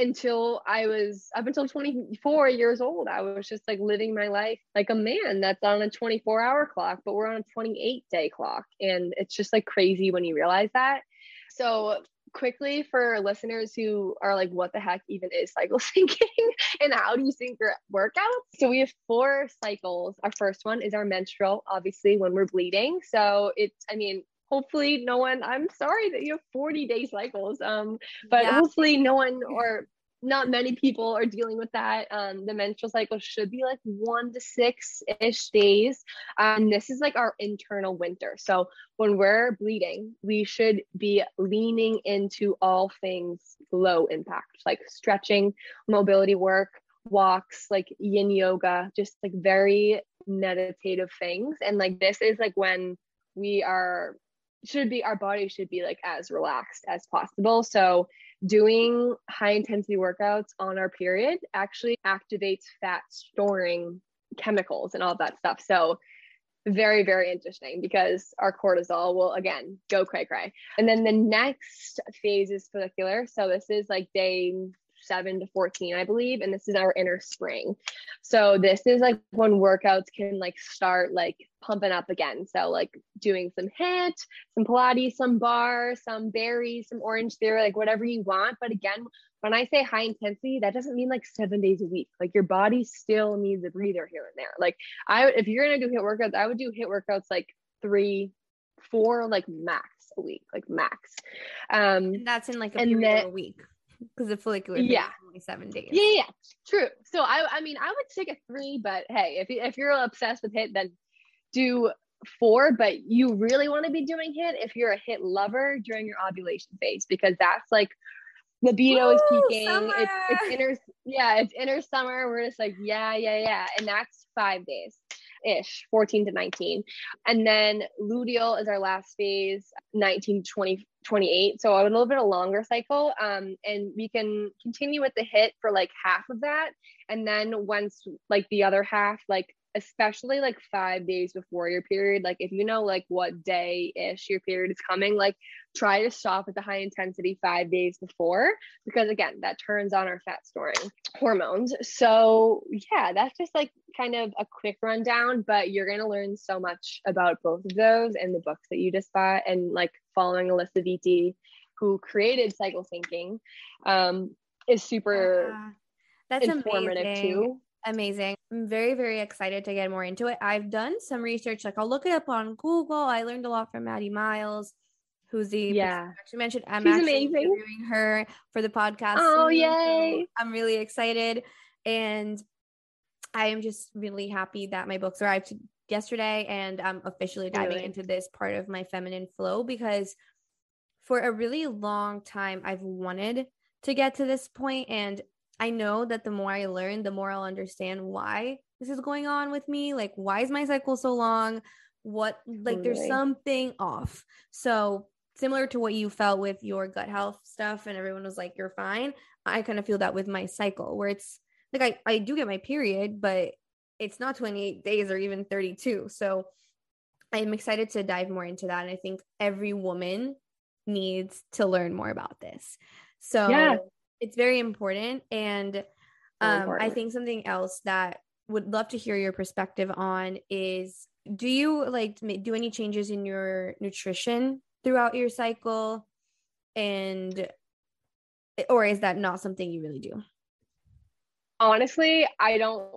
until I was up until 24 years old. I was just like living my life like a man that's on a 24 hour clock, but we're on a 28 day clock. And it's just like crazy when you realize that. So, quickly for listeners who are like, what the heck even is cycle syncing and how do you sync your workouts? So, we have four cycles. Our first one is our menstrual, obviously, when we're bleeding. So, it's, I mean, hopefully no one i'm sorry that you have 40 day cycles um but yeah. hopefully no one or not many people are dealing with that. Um the menstrual cycle should be like one to six ish days. And um, this is like our internal winter. So when we're bleeding we should be leaning into all things low impact like stretching mobility work walks like yin yoga just like very meditative things. And like this is like when we are should be our body should be like as relaxed as possible. So doing high intensity workouts on our period actually activates fat storing chemicals and all that stuff. So very very interesting because our cortisol will again go cray cray. And then the next phase is follicular. So this is like day 7 to 14 i believe and this is our inner spring. So this is like when workouts can like start like pumping up again. So like doing some HIIT some pilates some barre some Barry's some Orangetheory like whatever you want. But again when i say high intensity that doesn't mean like seven days a week. Like your body still needs a breather here and there. Like i if you're gonna do HIIT workouts i would do HIIT workouts like three four like max a week like max. Um and that's in like a period then, of a week because the follicular yeah only seven days. Yeah, yeah, true. So I, I mean, I would take a three, but hey, if if you're obsessed with HIIT, then do four. But you really want to be doing HIIT if you're a HIIT lover during your ovulation phase because that's like libido Woo, is peaking. It's, it's inner, yeah, it's inner summer. We're just like, yeah, yeah, yeah, and that's five days ish 14 to 19 and then luteal is our last phase 19 to 20 28 so a little bit a longer cycle um, and we can continue with the HIIT for like half of that. And then once like the other half like especially like five days before your period like if you know like what day ish your period is coming like try to stop at the high intensity five days before because again that turns on our fat storing hormones so yeah that's just like kind of a quick rundown but you're going to learn so much about both of those and the books that you just bought and like following alisa vitti who created cycle syncing um, is super yeah. that's informative amazing. too Amazing. I'm very, very excited to get more into it. I've done some research, like I'll look it up on Google. I learned a lot from Maddie Miles, who's the yeah. She mentioned. I'm She's actually amazing. interviewing her for the podcast. Oh, soon, so yay. I'm really excited. And I am just really happy that my books arrived yesterday and I'm officially diving Really? into this part of my feminine flow because for a really long time I've wanted to get to this point and I know that the more I learn, the more I'll understand why this is going on with me. Like, why is my cycle so long? What, like, there's something off. So, similar to what you felt with your gut health stuff, and everyone was like, you're fine. I kind of feel that with my cycle, where it's like I, I do get my period, but it's not 28 days or even 32. So, I'm excited to dive more into that. And I think every woman needs to learn more about this. So, Yeah. It's very important. And Very um, I think something else that would love to hear your perspective on is do you like do any changes in your nutrition throughout your cycle? And or is that not something you really do? honestly i don't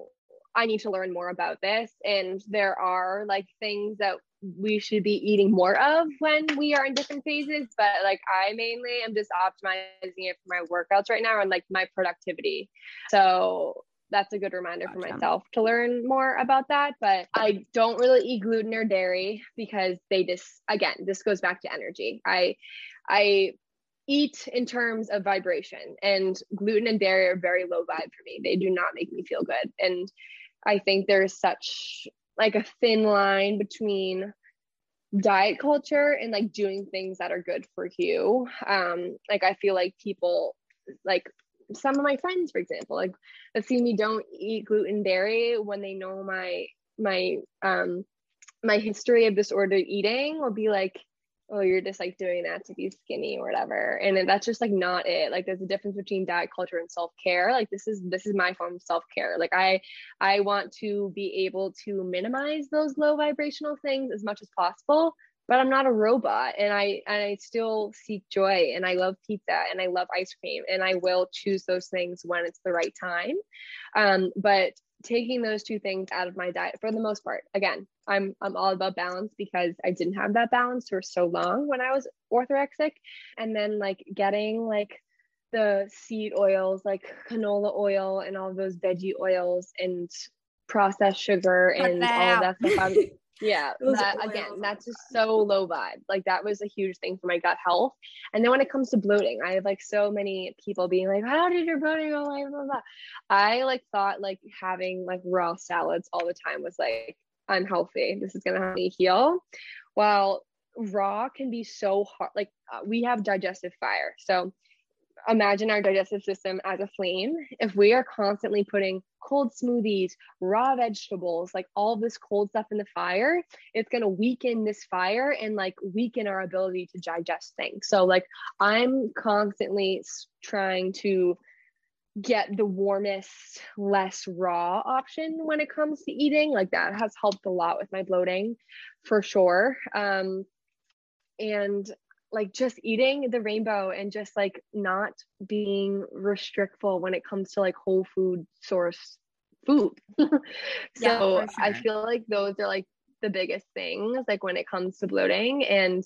i need to learn more about this and there are like things that we should be eating more of when we are in different phases but like i mainly am just optimizing it for my workouts right now and like my productivity. So that's a good reminder for myself to learn more about that but i don't really eat gluten or dairy because they just again this goes back to energy. I i eat in terms of vibration and gluten and dairy are very low vibe for me. They do not make me feel good and i think there's such like a thin line between diet culture and like doing things that are good for you. Um like i feel like people like some of my friends for example like that see me don't eat gluten dairy when they know my my um my history of disordered eating will be like oh you're just like doing that to be skinny or whatever. And that's just like not it. Like there's a difference between diet culture and self-care. Like this is this is my form of self-care. Like i i want to be able to minimize those low vibrational things as much as possible but i'm not a robot and i and i still seek joy and i love pizza and i love ice cream and i will choose those things when it's the right time. Um but taking those two things out of my diet for the most part again i'm i'm all about balance because i didn't have that balance for so long when i was orthorexic and then like getting like the seed oils like canola oil and all those veggie oils and processed sugar Cut and all that stuff. yeah that again that's just so low vibe. Like that was a huge thing for my gut health. And then when it comes to bloating i have like so many people being like how did your bloating go? Away blah, blah, i like thought like having like raw salads all the time was like unhealthy. This is gonna help me heal. While raw can be so hard like uh, we have digestive fire. So imagine our digestive system as a flame. If we are constantly putting cold smoothies, raw vegetables, like all this cold stuff in the fire, it's going to weaken this fire and like weaken our ability to digest things. So, like, I'm constantly trying to get the warmest, less raw option when it comes to eating. Like, that has helped a lot with my bloating for sure. Um, and like just eating the rainbow and just like not being restrictful when it comes to like whole food source food. so Yeah, for I feel like those are like the biggest things like when it comes to bloating. And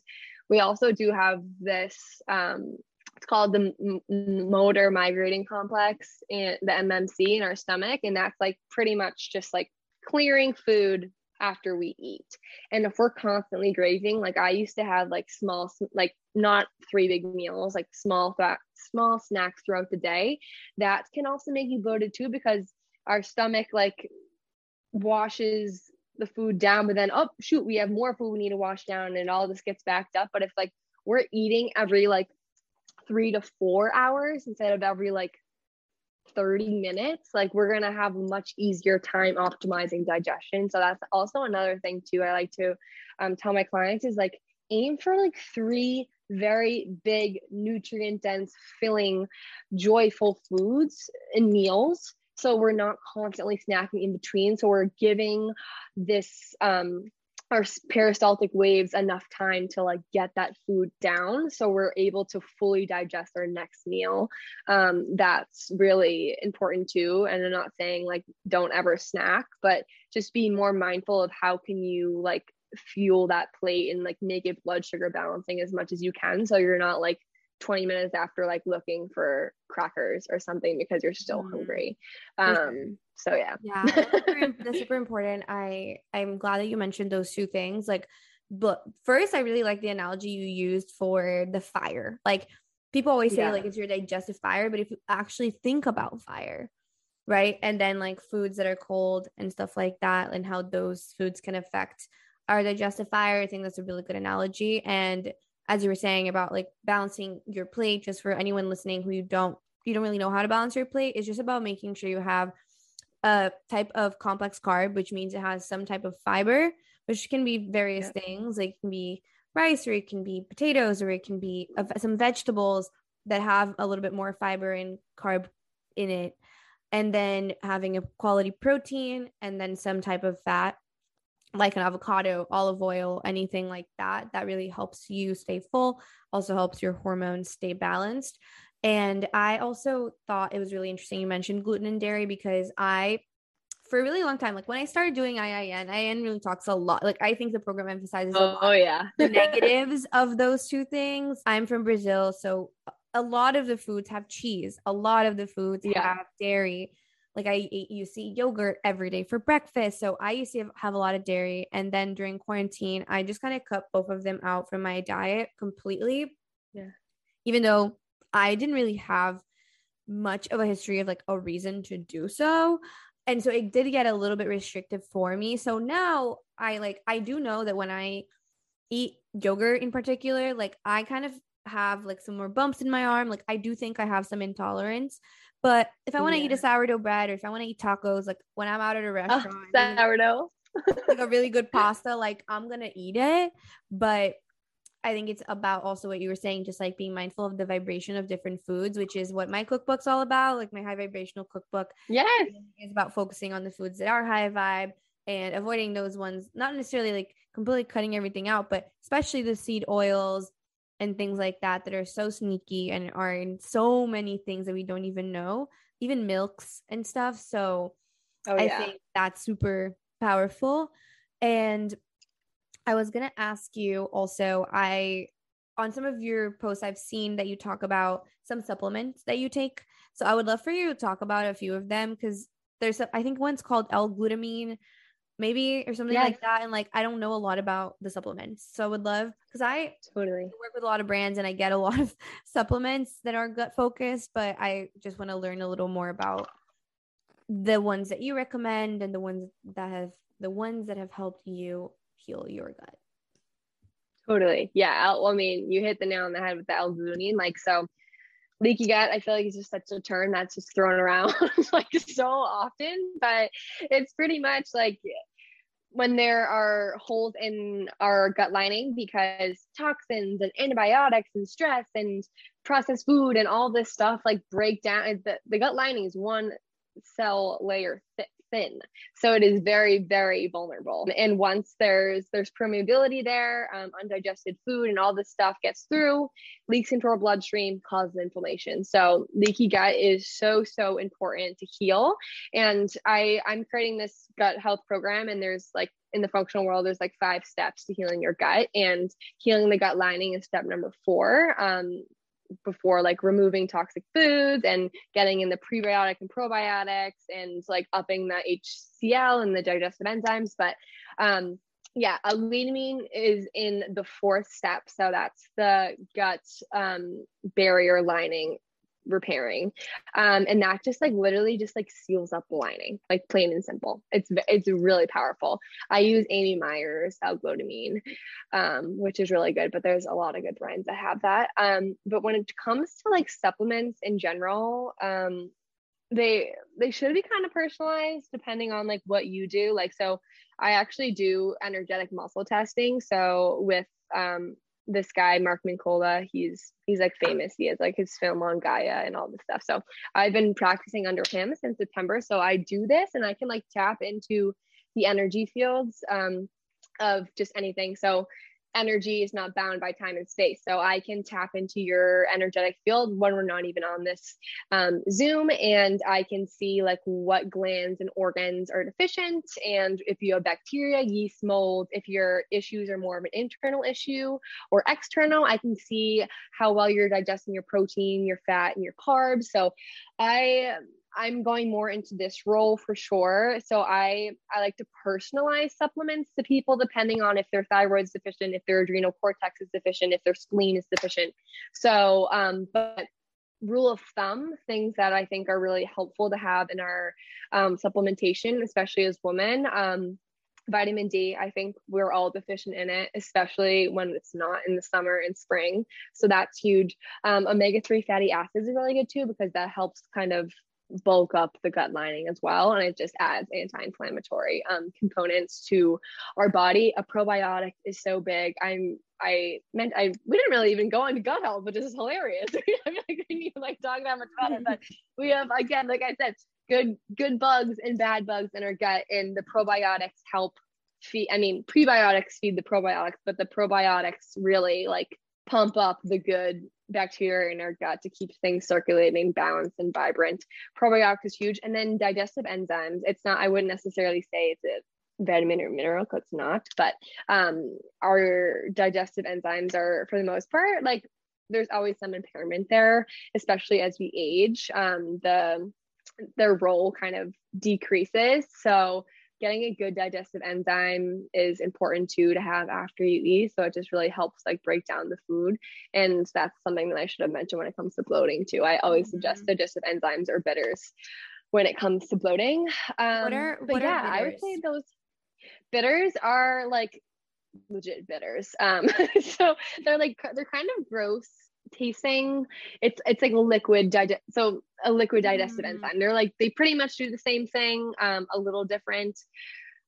we also do have this um it's called the motor migrating complex and the MMC in our stomach. And that's like pretty much just like clearing food after we eat. And if we're constantly grazing, like I used to have like small, like not three big meals, like small fat, small snacks throughout the day, that can also make you bloated too because our stomach like washes the food down, but then oh shoot, we have more food we need to wash down, and all this gets backed up. But if like we're eating every like three to four hours instead of every like 30 minutes like we're going to have a much easier time optimizing digestion. So that's also another thing too i like to um, tell my clients is like aim for like three very big nutrient dense filling joyful foods and meals. So we're not constantly snacking in between. So we're giving this um our peristaltic waves enough time to like get that food down so we're able to fully digest our next meal. Um, that's really important too and i'm not saying like don't ever snack but just be more mindful of how can you like fuel that plate and like make it blood sugar balancing as much as you can so you're not like 20 minutes after like looking for crackers or something because you're still mm. hungry. Um so yeah. Yeah that's super, that's super important. I i'm glad that you mentioned those two things. Like but first i really like the analogy you used for the fire. Like people always say yeah. like it's your digestive fire but if you actually think about fire right? And then like foods that are cold and stuff like that and how those foods can affect our digestive fire i think that's a really good analogy. And as you were saying about like balancing your plate just for anyone listening who you don't you don't really know how to balance your plate it's just about making sure you have a type of complex carb which means it has some type of fiber which can be various yeah. things. Like it can be rice or it can be potatoes or it can be some vegetables that have a little bit more fiber and carb in it. And then having a quality protein and then some type of fat like an avocado, olive oil, anything like that, that really helps you stay full, also helps your hormones stay balanced. And I also thought it was really interesting you mentioned gluten and dairy because I, for a really long time, like when I started doing IIN, IIN really talks a lot. Like I think the program emphasizes oh, oh yeah the negatives of those two things. I'm from Brazil, so a lot of the foods have cheese. A lot of the foods yeah. have dairy like I used to eat yogurt every day for breakfast. So I used to have, have a lot of dairy. And then during quarantine, I just kind of cut both of them out from my diet completely. Yeah. Even though I didn't really have much of a history of like a reason to do so. And so it did get a little bit restrictive for me. So now I like, I do know that when I eat yogurt in particular, like I kind of have like some more bumps in my arm. Like I do think I have some intolerance. But if I want to yeah. eat a sourdough bread or if I want to eat tacos, like when I'm out at a restaurant, oh, sourdough, like a really good pasta, like I'm gonna eat it. But I think it's about also what you were saying, just like being mindful of the vibration of different foods, which is what my cookbook's all about. Like my high vibrational cookbook, yes, is about focusing on the foods that are high vibe and avoiding those ones. Not necessarily like completely cutting everything out, but especially the seed oils and things like that that are so sneaky and are in so many things that we don't even know, even milks and stuff. So oh, I yeah. think that's super powerful. And I was going to ask you also, I on some of your posts I've seen that you talk about some supplements that you take. So I would love for you to talk about a few of them cuz there's a, I think one's called L-glutamine maybe or something yes. like that and like i don't know a lot about the supplements so i would love because i totally. work with a lot of brands and i get a lot of supplements that are gut focused but i just want to learn a little more about the ones that you recommend and the ones that have the ones that have helped you heal your gut. Totally. Yeah i mean you hit the nail on the head with the l-glutamine like so leaky gut i feel like it's just such a term that's just thrown around like so often but it's pretty much like when there are holes in our gut lining because toxins and antibiotics and stress and processed food and all this stuff like break down the, the gut lining is one cell layer thick thin. So it is very very vulnerable. And once there's there's permeability there um, undigested food and all this stuff gets through leaks into our bloodstream causes inflammation. So leaky gut is so so important to heal. And i i'm creating this gut health program and there's like in the functional world there's like five steps to healing your gut. And healing the gut lining is step number four. Um, before like removing toxic foods and getting in the prebiotic and probiotics and like upping the HCl and the digestive enzymes. But um, yeah, glutamine is in the fourth step. So that's the gut um, barrier lining repairing. Um and that just like literally just like seals up the lining like plain and simple. It's it's really powerful. I use amy myers' l-glutamine um which is really good but there's a lot of good brands that have that. Um but when it comes to like supplements in general um they they should be kind of personalized depending on like what you do. Like so i actually do energetic muscle testing. So with um this guy Mark Mincolla, he's he's like famous. He has like his film on Gaia and all this stuff. So I've been practicing under him since September. So I do this and I can like tap into the energy fields um, of just anything. So energy is not bound by time and space. So I can tap into your energetic field when we're not even on this um, Zoom, and I can see like what glands and organs are deficient, and if you have bacteria, yeast, mold. If your issues are more of an internal issue or external, I can see how well you're digesting your protein, your fat, and your carbs. So I I'm going more into this role for sure. So I I like to personalize supplements to people depending on if their thyroid is deficient, if their adrenal cortex is deficient, if their spleen is deficient. So um, but rule of thumb, things that I think are really helpful to have in our um, supplementation, especially as women. Um, vitamin D, I think we're all deficient in it, especially when it's not in the summer and spring. So that's huge. Um, omega 3 fatty acids are really good too because that helps kind of bulk up the gut lining as well and it just adds anti-inflammatory um, components to our body. A probiotic is so big. I'm i meant i we didn't really even go into gut health which is hilarious. I feel like we need to like talk that much about it but we have again like i said good good bugs and bad bugs in our gut and the probiotics help feed i mean prebiotics feed the probiotics but the probiotics really like pump up the good bacteria in our gut to keep things circulating, balanced, and vibrant. Probiotics is huge. And then digestive enzymes. It's not, I wouldn't necessarily say it's a vitamin or mineral because it's not, but um, our digestive enzymes are, for the most part, like there's always some impairment there, especially as we age. Um, the their role kind of decreases. So getting a good digestive enzyme is important too to have after you eat. So it just really helps like break down the food. And that's something that i should have mentioned when it comes to bloating too. I always mm-hmm. suggest digestive enzymes or bitters when it comes to bloating. Um, what are but what yeah are i would say those bitters are like legit bitters. Um so they're like they're kind of gross tasting it's it's like a liquid digest so a liquid digestive mm. enzyme. They're like they pretty much do the same thing um a little different.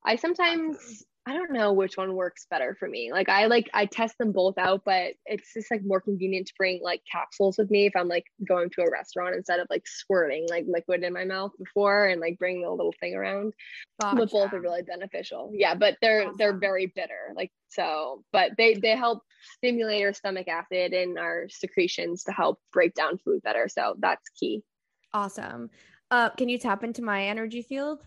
I sometimes I don't know which one works better for me. Like I like I test them both out, but it's just like more convenient to bring like capsules with me if I'm like going to a restaurant instead of like squirting like liquid in my mouth before and like bringing a little thing around. Gotcha. But both are really beneficial. Yeah, but they're awesome. they're very bitter. Like so, but they they help stimulate our stomach acid and our secretions to help break down food better. So that's key. Awesome. Uh, can you tap into my energy field?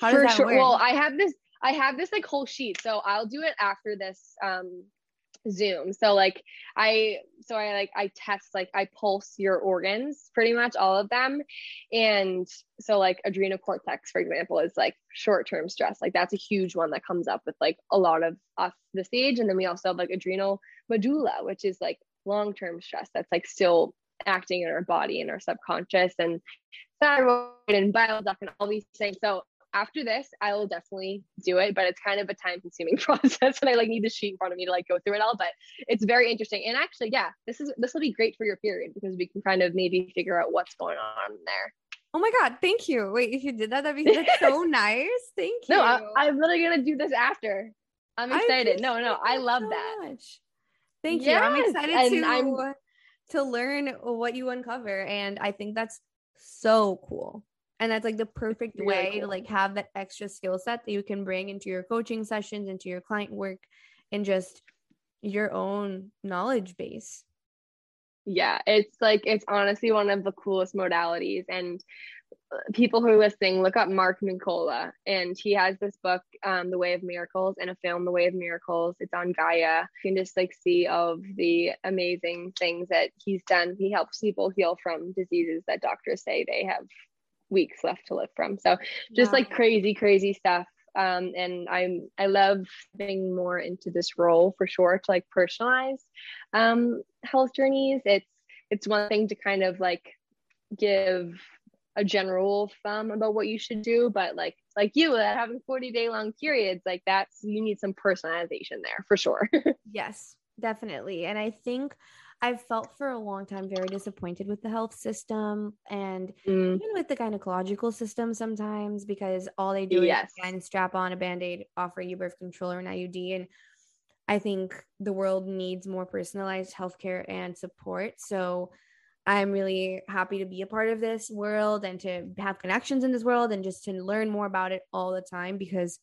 How For sure. Work? Well, I have this I have this like whole sheet. So I'll do it after this um Zoom. So like I so I like I test like I pulse your organs pretty much all of them. And so like adrenal cortex for example is like short-term stress. Like that's a huge one that comes up with like a lot of us this age and then we also have like adrenal medulla which is like long-term stress that's like still acting in our body and our subconscious and thyroid and bile duct and all these things. So after this, I will definitely do it, but it's kind of a time consuming process and I like need the sheet in front of me to like go through it all, but it's very interesting. And actually, yeah, this is this will be great for your period because we can kind of maybe figure out what's going on there. Oh my god, thank you. Wait, if you did that, that'd be that's so nice. Thank you. No, I, am literally gonna do this after. I'm excited. No, no, I love so that. Much. Thank yes, you. I'm excited to I'm... to learn what you uncover, and I think that's so cool and that's like the perfect really way cool. to like have that extra skill set that you can bring into your coaching sessions into your client work and just your own knowledge base. Yeah it's like it's honestly one of the coolest modalities. And uh, people who are listening look up mark mincolla and he has this book um, the way of miracles and a film the way of miracles. It's on gaia. You can just like see of the amazing things that he's done. He helps people heal from diseases that doctors say they have weeks left to live from. So just wow. like crazy, crazy stuff. Um, and I'm I love being more into this role for sure to like personalize um, health journeys. It's it's one thing to kind of like give a general thumb about what you should do, but like like you uh, having 40 day long periods, like that's you need some personalization there for sure. yes, definitely. And I think I've felt for a long time very disappointed with the health system and mm. even with the gynecological system sometimes because all they do yes. is strap on a band-aid, offer you birth control or an IUD. And I think the world needs more personalized healthcare and support. So I'm really happy to be a part of this world and to have connections in this world and just to learn more about it all the time because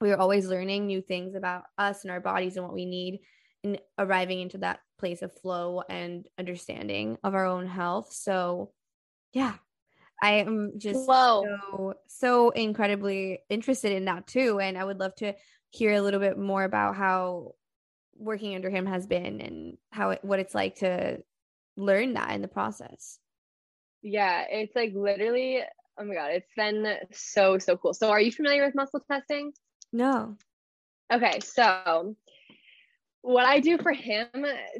we're always learning new things about us and our bodies and what we need and arriving into that place of flow and understanding of our own health. So, yeah, I am just Whoa. so so incredibly interested in that too, and I would love to hear a little bit more about how working under him has been and how it, what it's like to learn that in the process. Yeah, it's like literally, oh my god, it's been so so cool. So, are you familiar with muscle testing? No. Okay, so what I do for him,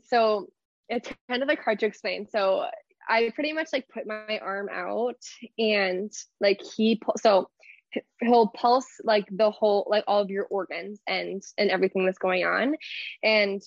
so it's kind of like hard to explain. So I pretty much like put my arm out and like he so he'll pulse like the whole like all of your organs and and everything that's going on and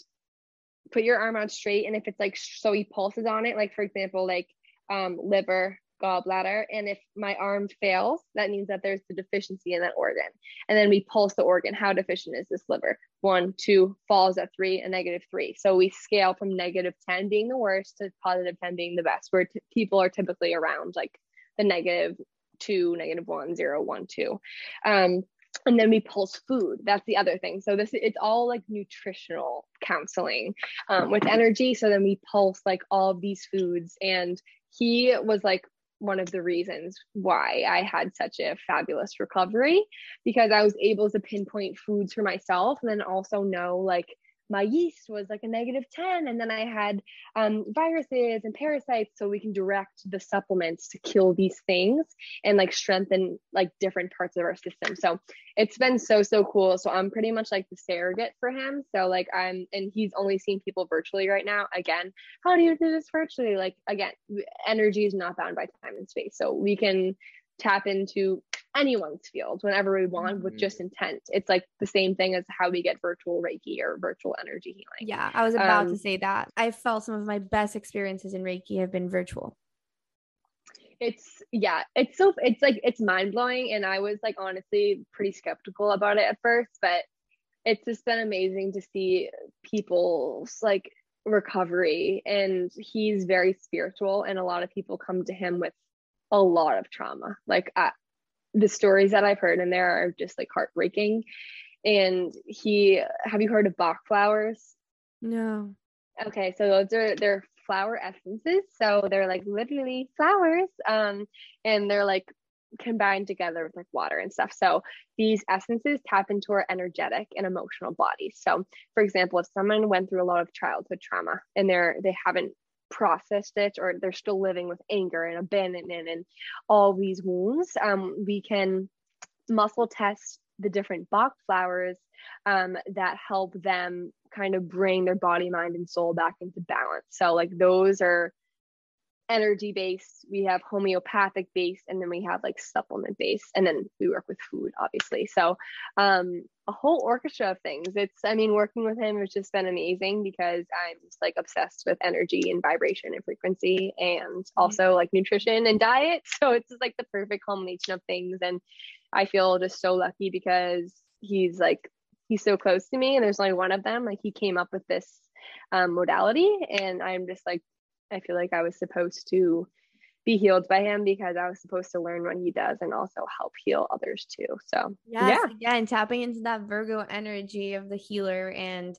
put your arm out straight and if it's like so he pulses on it like for example like um liver gallbladder. And if my arm fails, that means that there's a deficiency in that organ. And then we pulse the organ. How deficient is this liver? One, two, falls at three, a negative three. So we scale from negative 10 being the worst to positive 10 being the best, where t- people are typically around like the negative two, negative one, zero, one, two. Um, and then we pulse food that's the other thing so this it's all like nutritional counseling um, with energy so then we pulse like all of these foods and he was like one of the reasons why I had such a fabulous recovery because I was able to pinpoint foods for myself and then also know like my yeast was like a negative 10 and then i had um, viruses and parasites so we can direct the supplements to kill these things and like strengthen like different parts of our system. So it's been so so cool. So i'm pretty much like the surrogate for him. So like i'm and he's only seeing people virtually right now. Again how do you do this virtually? Like again energy is not bound by time and space. So we can tap into anyone's field whenever we want mm-hmm. with just intent. It's like the same thing as how we get virtual Reiki or virtual energy healing. Yeah, I was about um, to say that. I felt some of my best experiences in Reiki have been virtual. It's yeah, it's so it's like it's mind blowing, and I was like honestly pretty skeptical about it at first, but it's just been amazing to see people's like recovery and he's very spiritual and a lot of people come to him with a lot of trauma like I, the stories that I've heard in there are just like heartbreaking. And he, have you heard of Bach flowers? No. Okay, so those are they're flower essences. So they're like literally flowers, um, and they're like combined together with like water and stuff. So these essences tap into our energetic and emotional bodies. So, for example, if someone went through a lot of childhood trauma and they're they haven't processed it or they're still living with anger and abandonment and all these wounds, um, we can muscle test the different Bach flowers um, that help them kind of bring their body, mind, and soul back into balance. So, like, those are energy based, we have homeopathic based, and then we have like supplement based, and then we work with food, obviously. So, um, a whole orchestra of things. It's, I mean, working with him has just been amazing because I'm just like obsessed with energy and vibration and frequency, and mm-hmm. also like nutrition and diet. So it's just like the perfect combination of things, and I feel just so lucky because he's like he's so close to me, and there's only one of them. Like he came up with this um, modality, and I'm just like I feel like I was supposed to be healed by him because I was supposed to learn what he does and also help heal others too. So yes, yeah, again, tapping into that Virgo energy of the healer and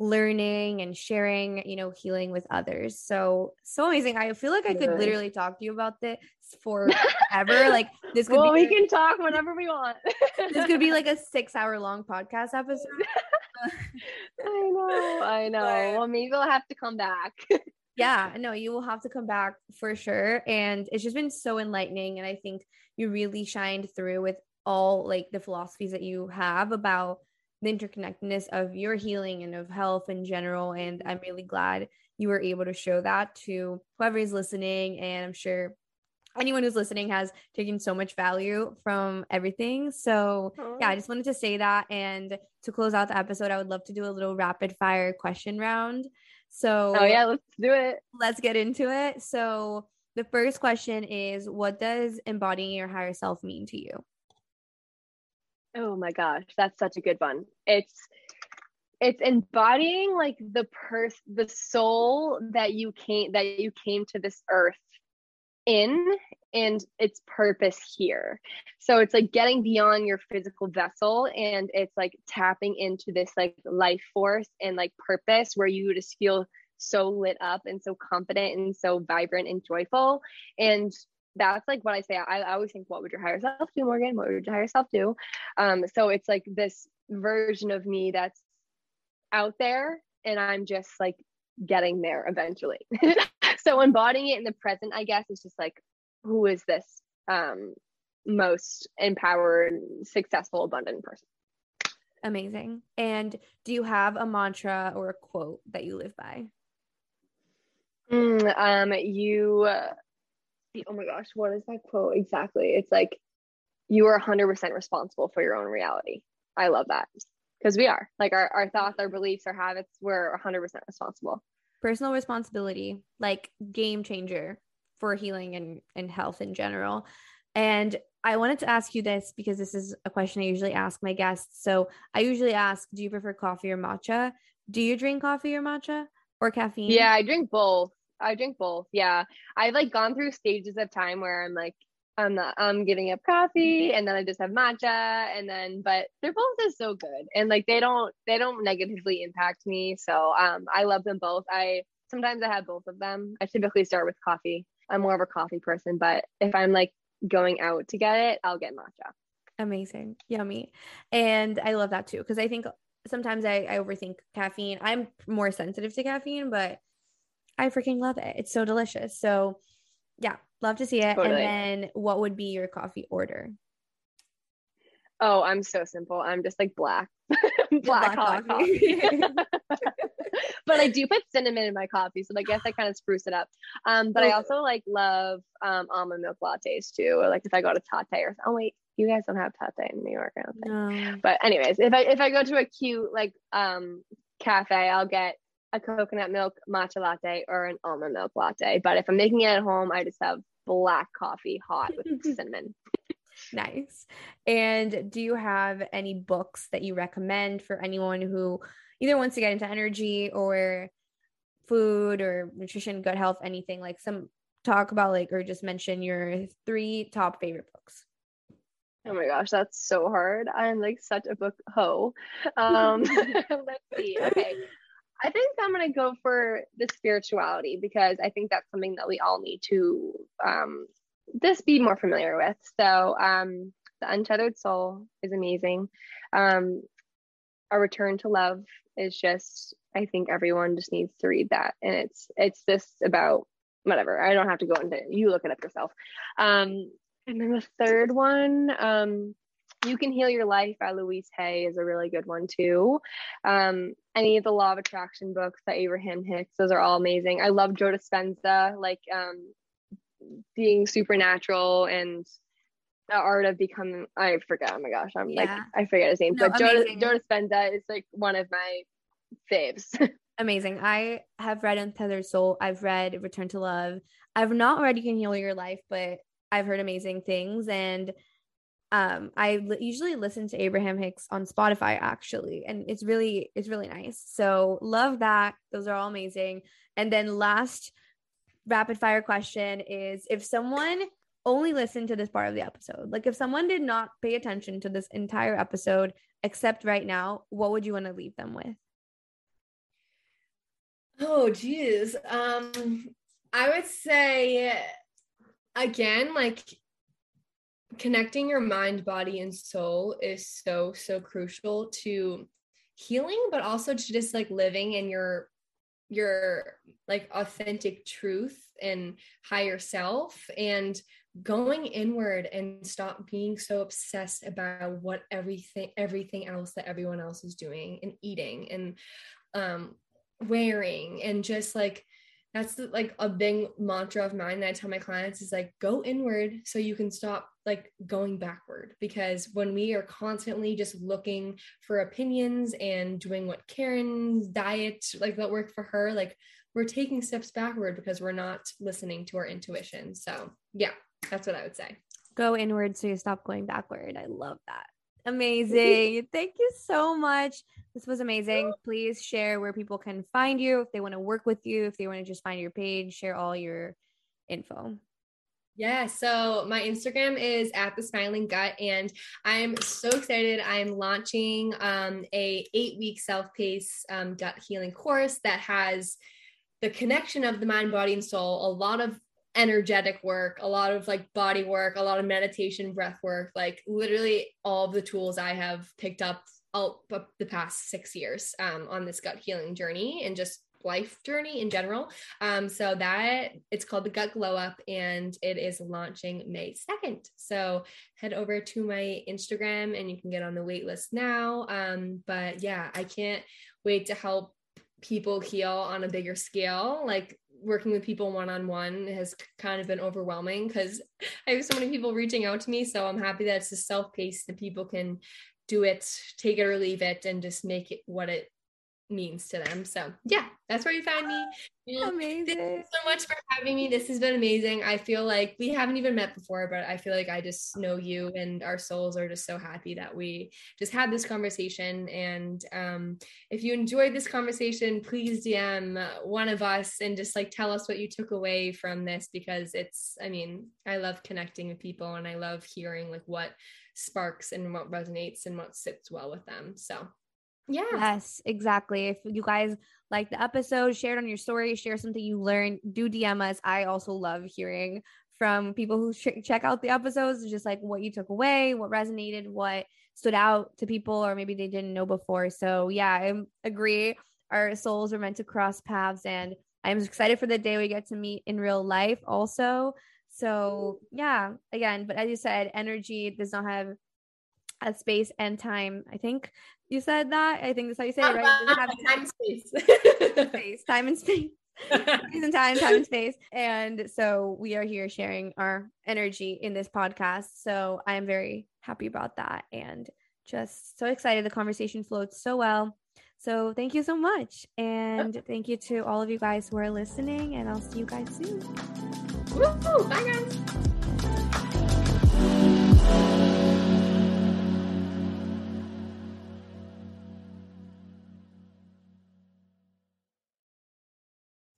learning and sharing, you know, healing with others. So so amazing. I feel like I could literally talk to you about this forever. like this could well, be we can talk whenever we want. this could be like a six hour long podcast episode. I know, I know. Well, maybe we'll have to come back yeah no you will have to come back for sure and it's just been so enlightening and i think you really shined through with all like the philosophies that you have about the interconnectedness of your healing and of health in general and i'm really glad you were able to show that to whoever is listening and i'm sure anyone who's listening has taken so much value from everything. So, Aww. yeah, I just wanted to say that. And to close out the episode, I would love to do a little rapid fire question round. So, oh, yeah, let's do it. Let's get into it. So, the first question is What does embodying your higher self mean to you? Oh my gosh, that's such a good one. It's it's embodying like the person the soul that you came that you came to this earth in and its purpose here. So it's like getting beyond your physical vessel and it's like tapping into this like life force and like purpose where you just feel so lit up and so confident and so vibrant and joyful. And that's like what I say. I, I always think, what would your higher self do, Morgan? What would your higher self do? Um, so it's like this version of me that's out there and I'm just like getting there eventually. so embodying it in the present, I guess, is just like, who is this um, most empowered, successful, abundant person? Amazing. And do you have a mantra or a quote that you live by? Mm, um, you, uh, oh my gosh, what is that quote exactly? It's like, you are 100% responsible for your own reality. I love that because we are like our, our thoughts, our beliefs, our habits, we're 100% responsible. Personal responsibility, like game changer for healing and, and health in general. And I wanted to ask you this because this is a question I usually ask my guests. So I usually ask, do you prefer coffee or matcha? Do you drink coffee or matcha or caffeine? Yeah, I drink both. I drink both. Yeah. I've like gone through stages of time where I'm like, I'm not, I'm giving up coffee and then I just have matcha and then, but they're both just so good. And like, they don't, they don't negatively impact me. So, um, I love them both. I, sometimes I have both of them. I typically start with coffee. I'm more of a coffee person, but if I'm like going out to get it, I'll get matcha. Amazing. Yummy. And I love that too. Cause I think sometimes I, I overthink caffeine. I'm more sensitive to caffeine, but I freaking love it. It's so delicious. So yeah, love to see it. Totally. And then what would be your coffee order? Oh, I'm so simple. I'm just like black, black, black coffee. coffee. but I do put cinnamon in my coffee, so I guess I kind of spruce it up. Um, but I also like love um almond milk lattes too. Or like if I go to Tatte or oh wait, you guys don't have Tatte in New York, I don't think. No. But anyways, if I if I go to a cute like um cafe, I'll get a coconut milk matcha latte or an almond milk latte. But if I'm making it at home, I just have black coffee hot with cinnamon. nice. And do you have any books that you recommend for anyone who either wants to get into energy or food or nutrition, gut health, anything like some talk about like or just mention your three top favorite books? Oh my gosh, that's so hard. I'm like such a book ho. Um, let's see. Okay. I think I'm going to go for the spirituality because I think that's something that we all need to um, just be more familiar with. So, um, The Untethered Soul is amazing. Um, a Return to Love is just, I think everyone just needs to read that. And it's, it's just about whatever. I don't have to go into it. You look it up yourself. Um, and then the third one, um, you Can Heal Your Life by Louise Hay is a really good one too. Um, any of the Law of Attraction books by Abraham Hicks, those are all amazing. I love Joe Dispenza, like um, being supernatural and the art of becoming. I forget. Oh my gosh, I'm yeah. like I forget his name, no, but Joe, Joe Dispenza is like one of my faves. amazing. I have read Untethered Soul. I've read Return to Love. I've not read You Can Heal Your Life, but I've heard amazing things and um i usually listen to abraham hicks on spotify actually and it's really it's really nice so love that those are all amazing and then last rapid fire question is if someone only listen to this part of the episode. Like if someone did not pay attention to this entire episode except right now what would you want to leave them with? Oh geez. Um i would say again like connecting your mind, body, and soul is so, so crucial to healing, but also to just like living in your your like authentic truth and higher self. And going inward and stop being so obsessed about what everything everything else that everyone else is doing and eating and um wearing and just like that's the, like a big mantra of mine that I tell my clients is like go inward so you can stop like going backward because when we are constantly just looking for opinions and doing what Karen's diet like that worked for her like we're taking steps backward because we're not listening to our intuition. So yeah that's what I would say go inward so you stop going backward I love that amazing thank you so much this was amazing. Please share where people can find you if they want to work with you, if they want to just find your page, share all your info. Yeah, so my Instagram is at the smiling gut, and I'm so excited. I'm launching um, a eight week self pace um, gut healing course that has the connection of the mind, body, and soul. A lot of energetic work, a lot of like body work, a lot of meditation, breath work, like literally all of the tools I have picked up all the past six years um, on this gut healing journey, and just life journey in general. Um, so that it's called the Gut Glow Up and it is launching May 2nd. So head over to my Instagram and you can get on the wait list now. Um, but yeah, I can't wait to help people heal on a bigger scale. Like working with people one on one has kind of been overwhelming because I have so many people reaching out to me. So I'm happy that it's a self paced and people can do it, take it or leave it, and just make it what it means to them. So yeah, that's where you find me. Amazing. Thank you so much for having me. This has been amazing. I feel like we haven't even met before, but I feel like I just know you and our souls are just so happy that we just had this conversation. And um, if you enjoyed this conversation, please DM one of us and just like tell us what you took away from this because it's, I mean, I love connecting with people and I love hearing like what sparks and what resonates and what sits well with them. So yeah. Yes, exactly. If you guys like the episode, share it on your story, share something you learned, do DM us. I also love hearing from people who ch- check out the episodes, just like what you took away, what resonated, what stood out to people, or maybe they didn't know before. So, yeah, I agree. Our souls are meant to cross paths, and I'm excited for the day we get to meet in real life, also. So, yeah, again, but as you said, energy does not have a space and time. I think you said that. I think that's how you say it, right? Have time and space. space, time and space. and time, time and space. And so we are here sharing our energy in this podcast. So I am very happy about that and just so excited. The conversation flowed so well. So thank you so much. And thank you to all of you guys who are listening. And I'll see you guys soon. Woo! Bye, guys.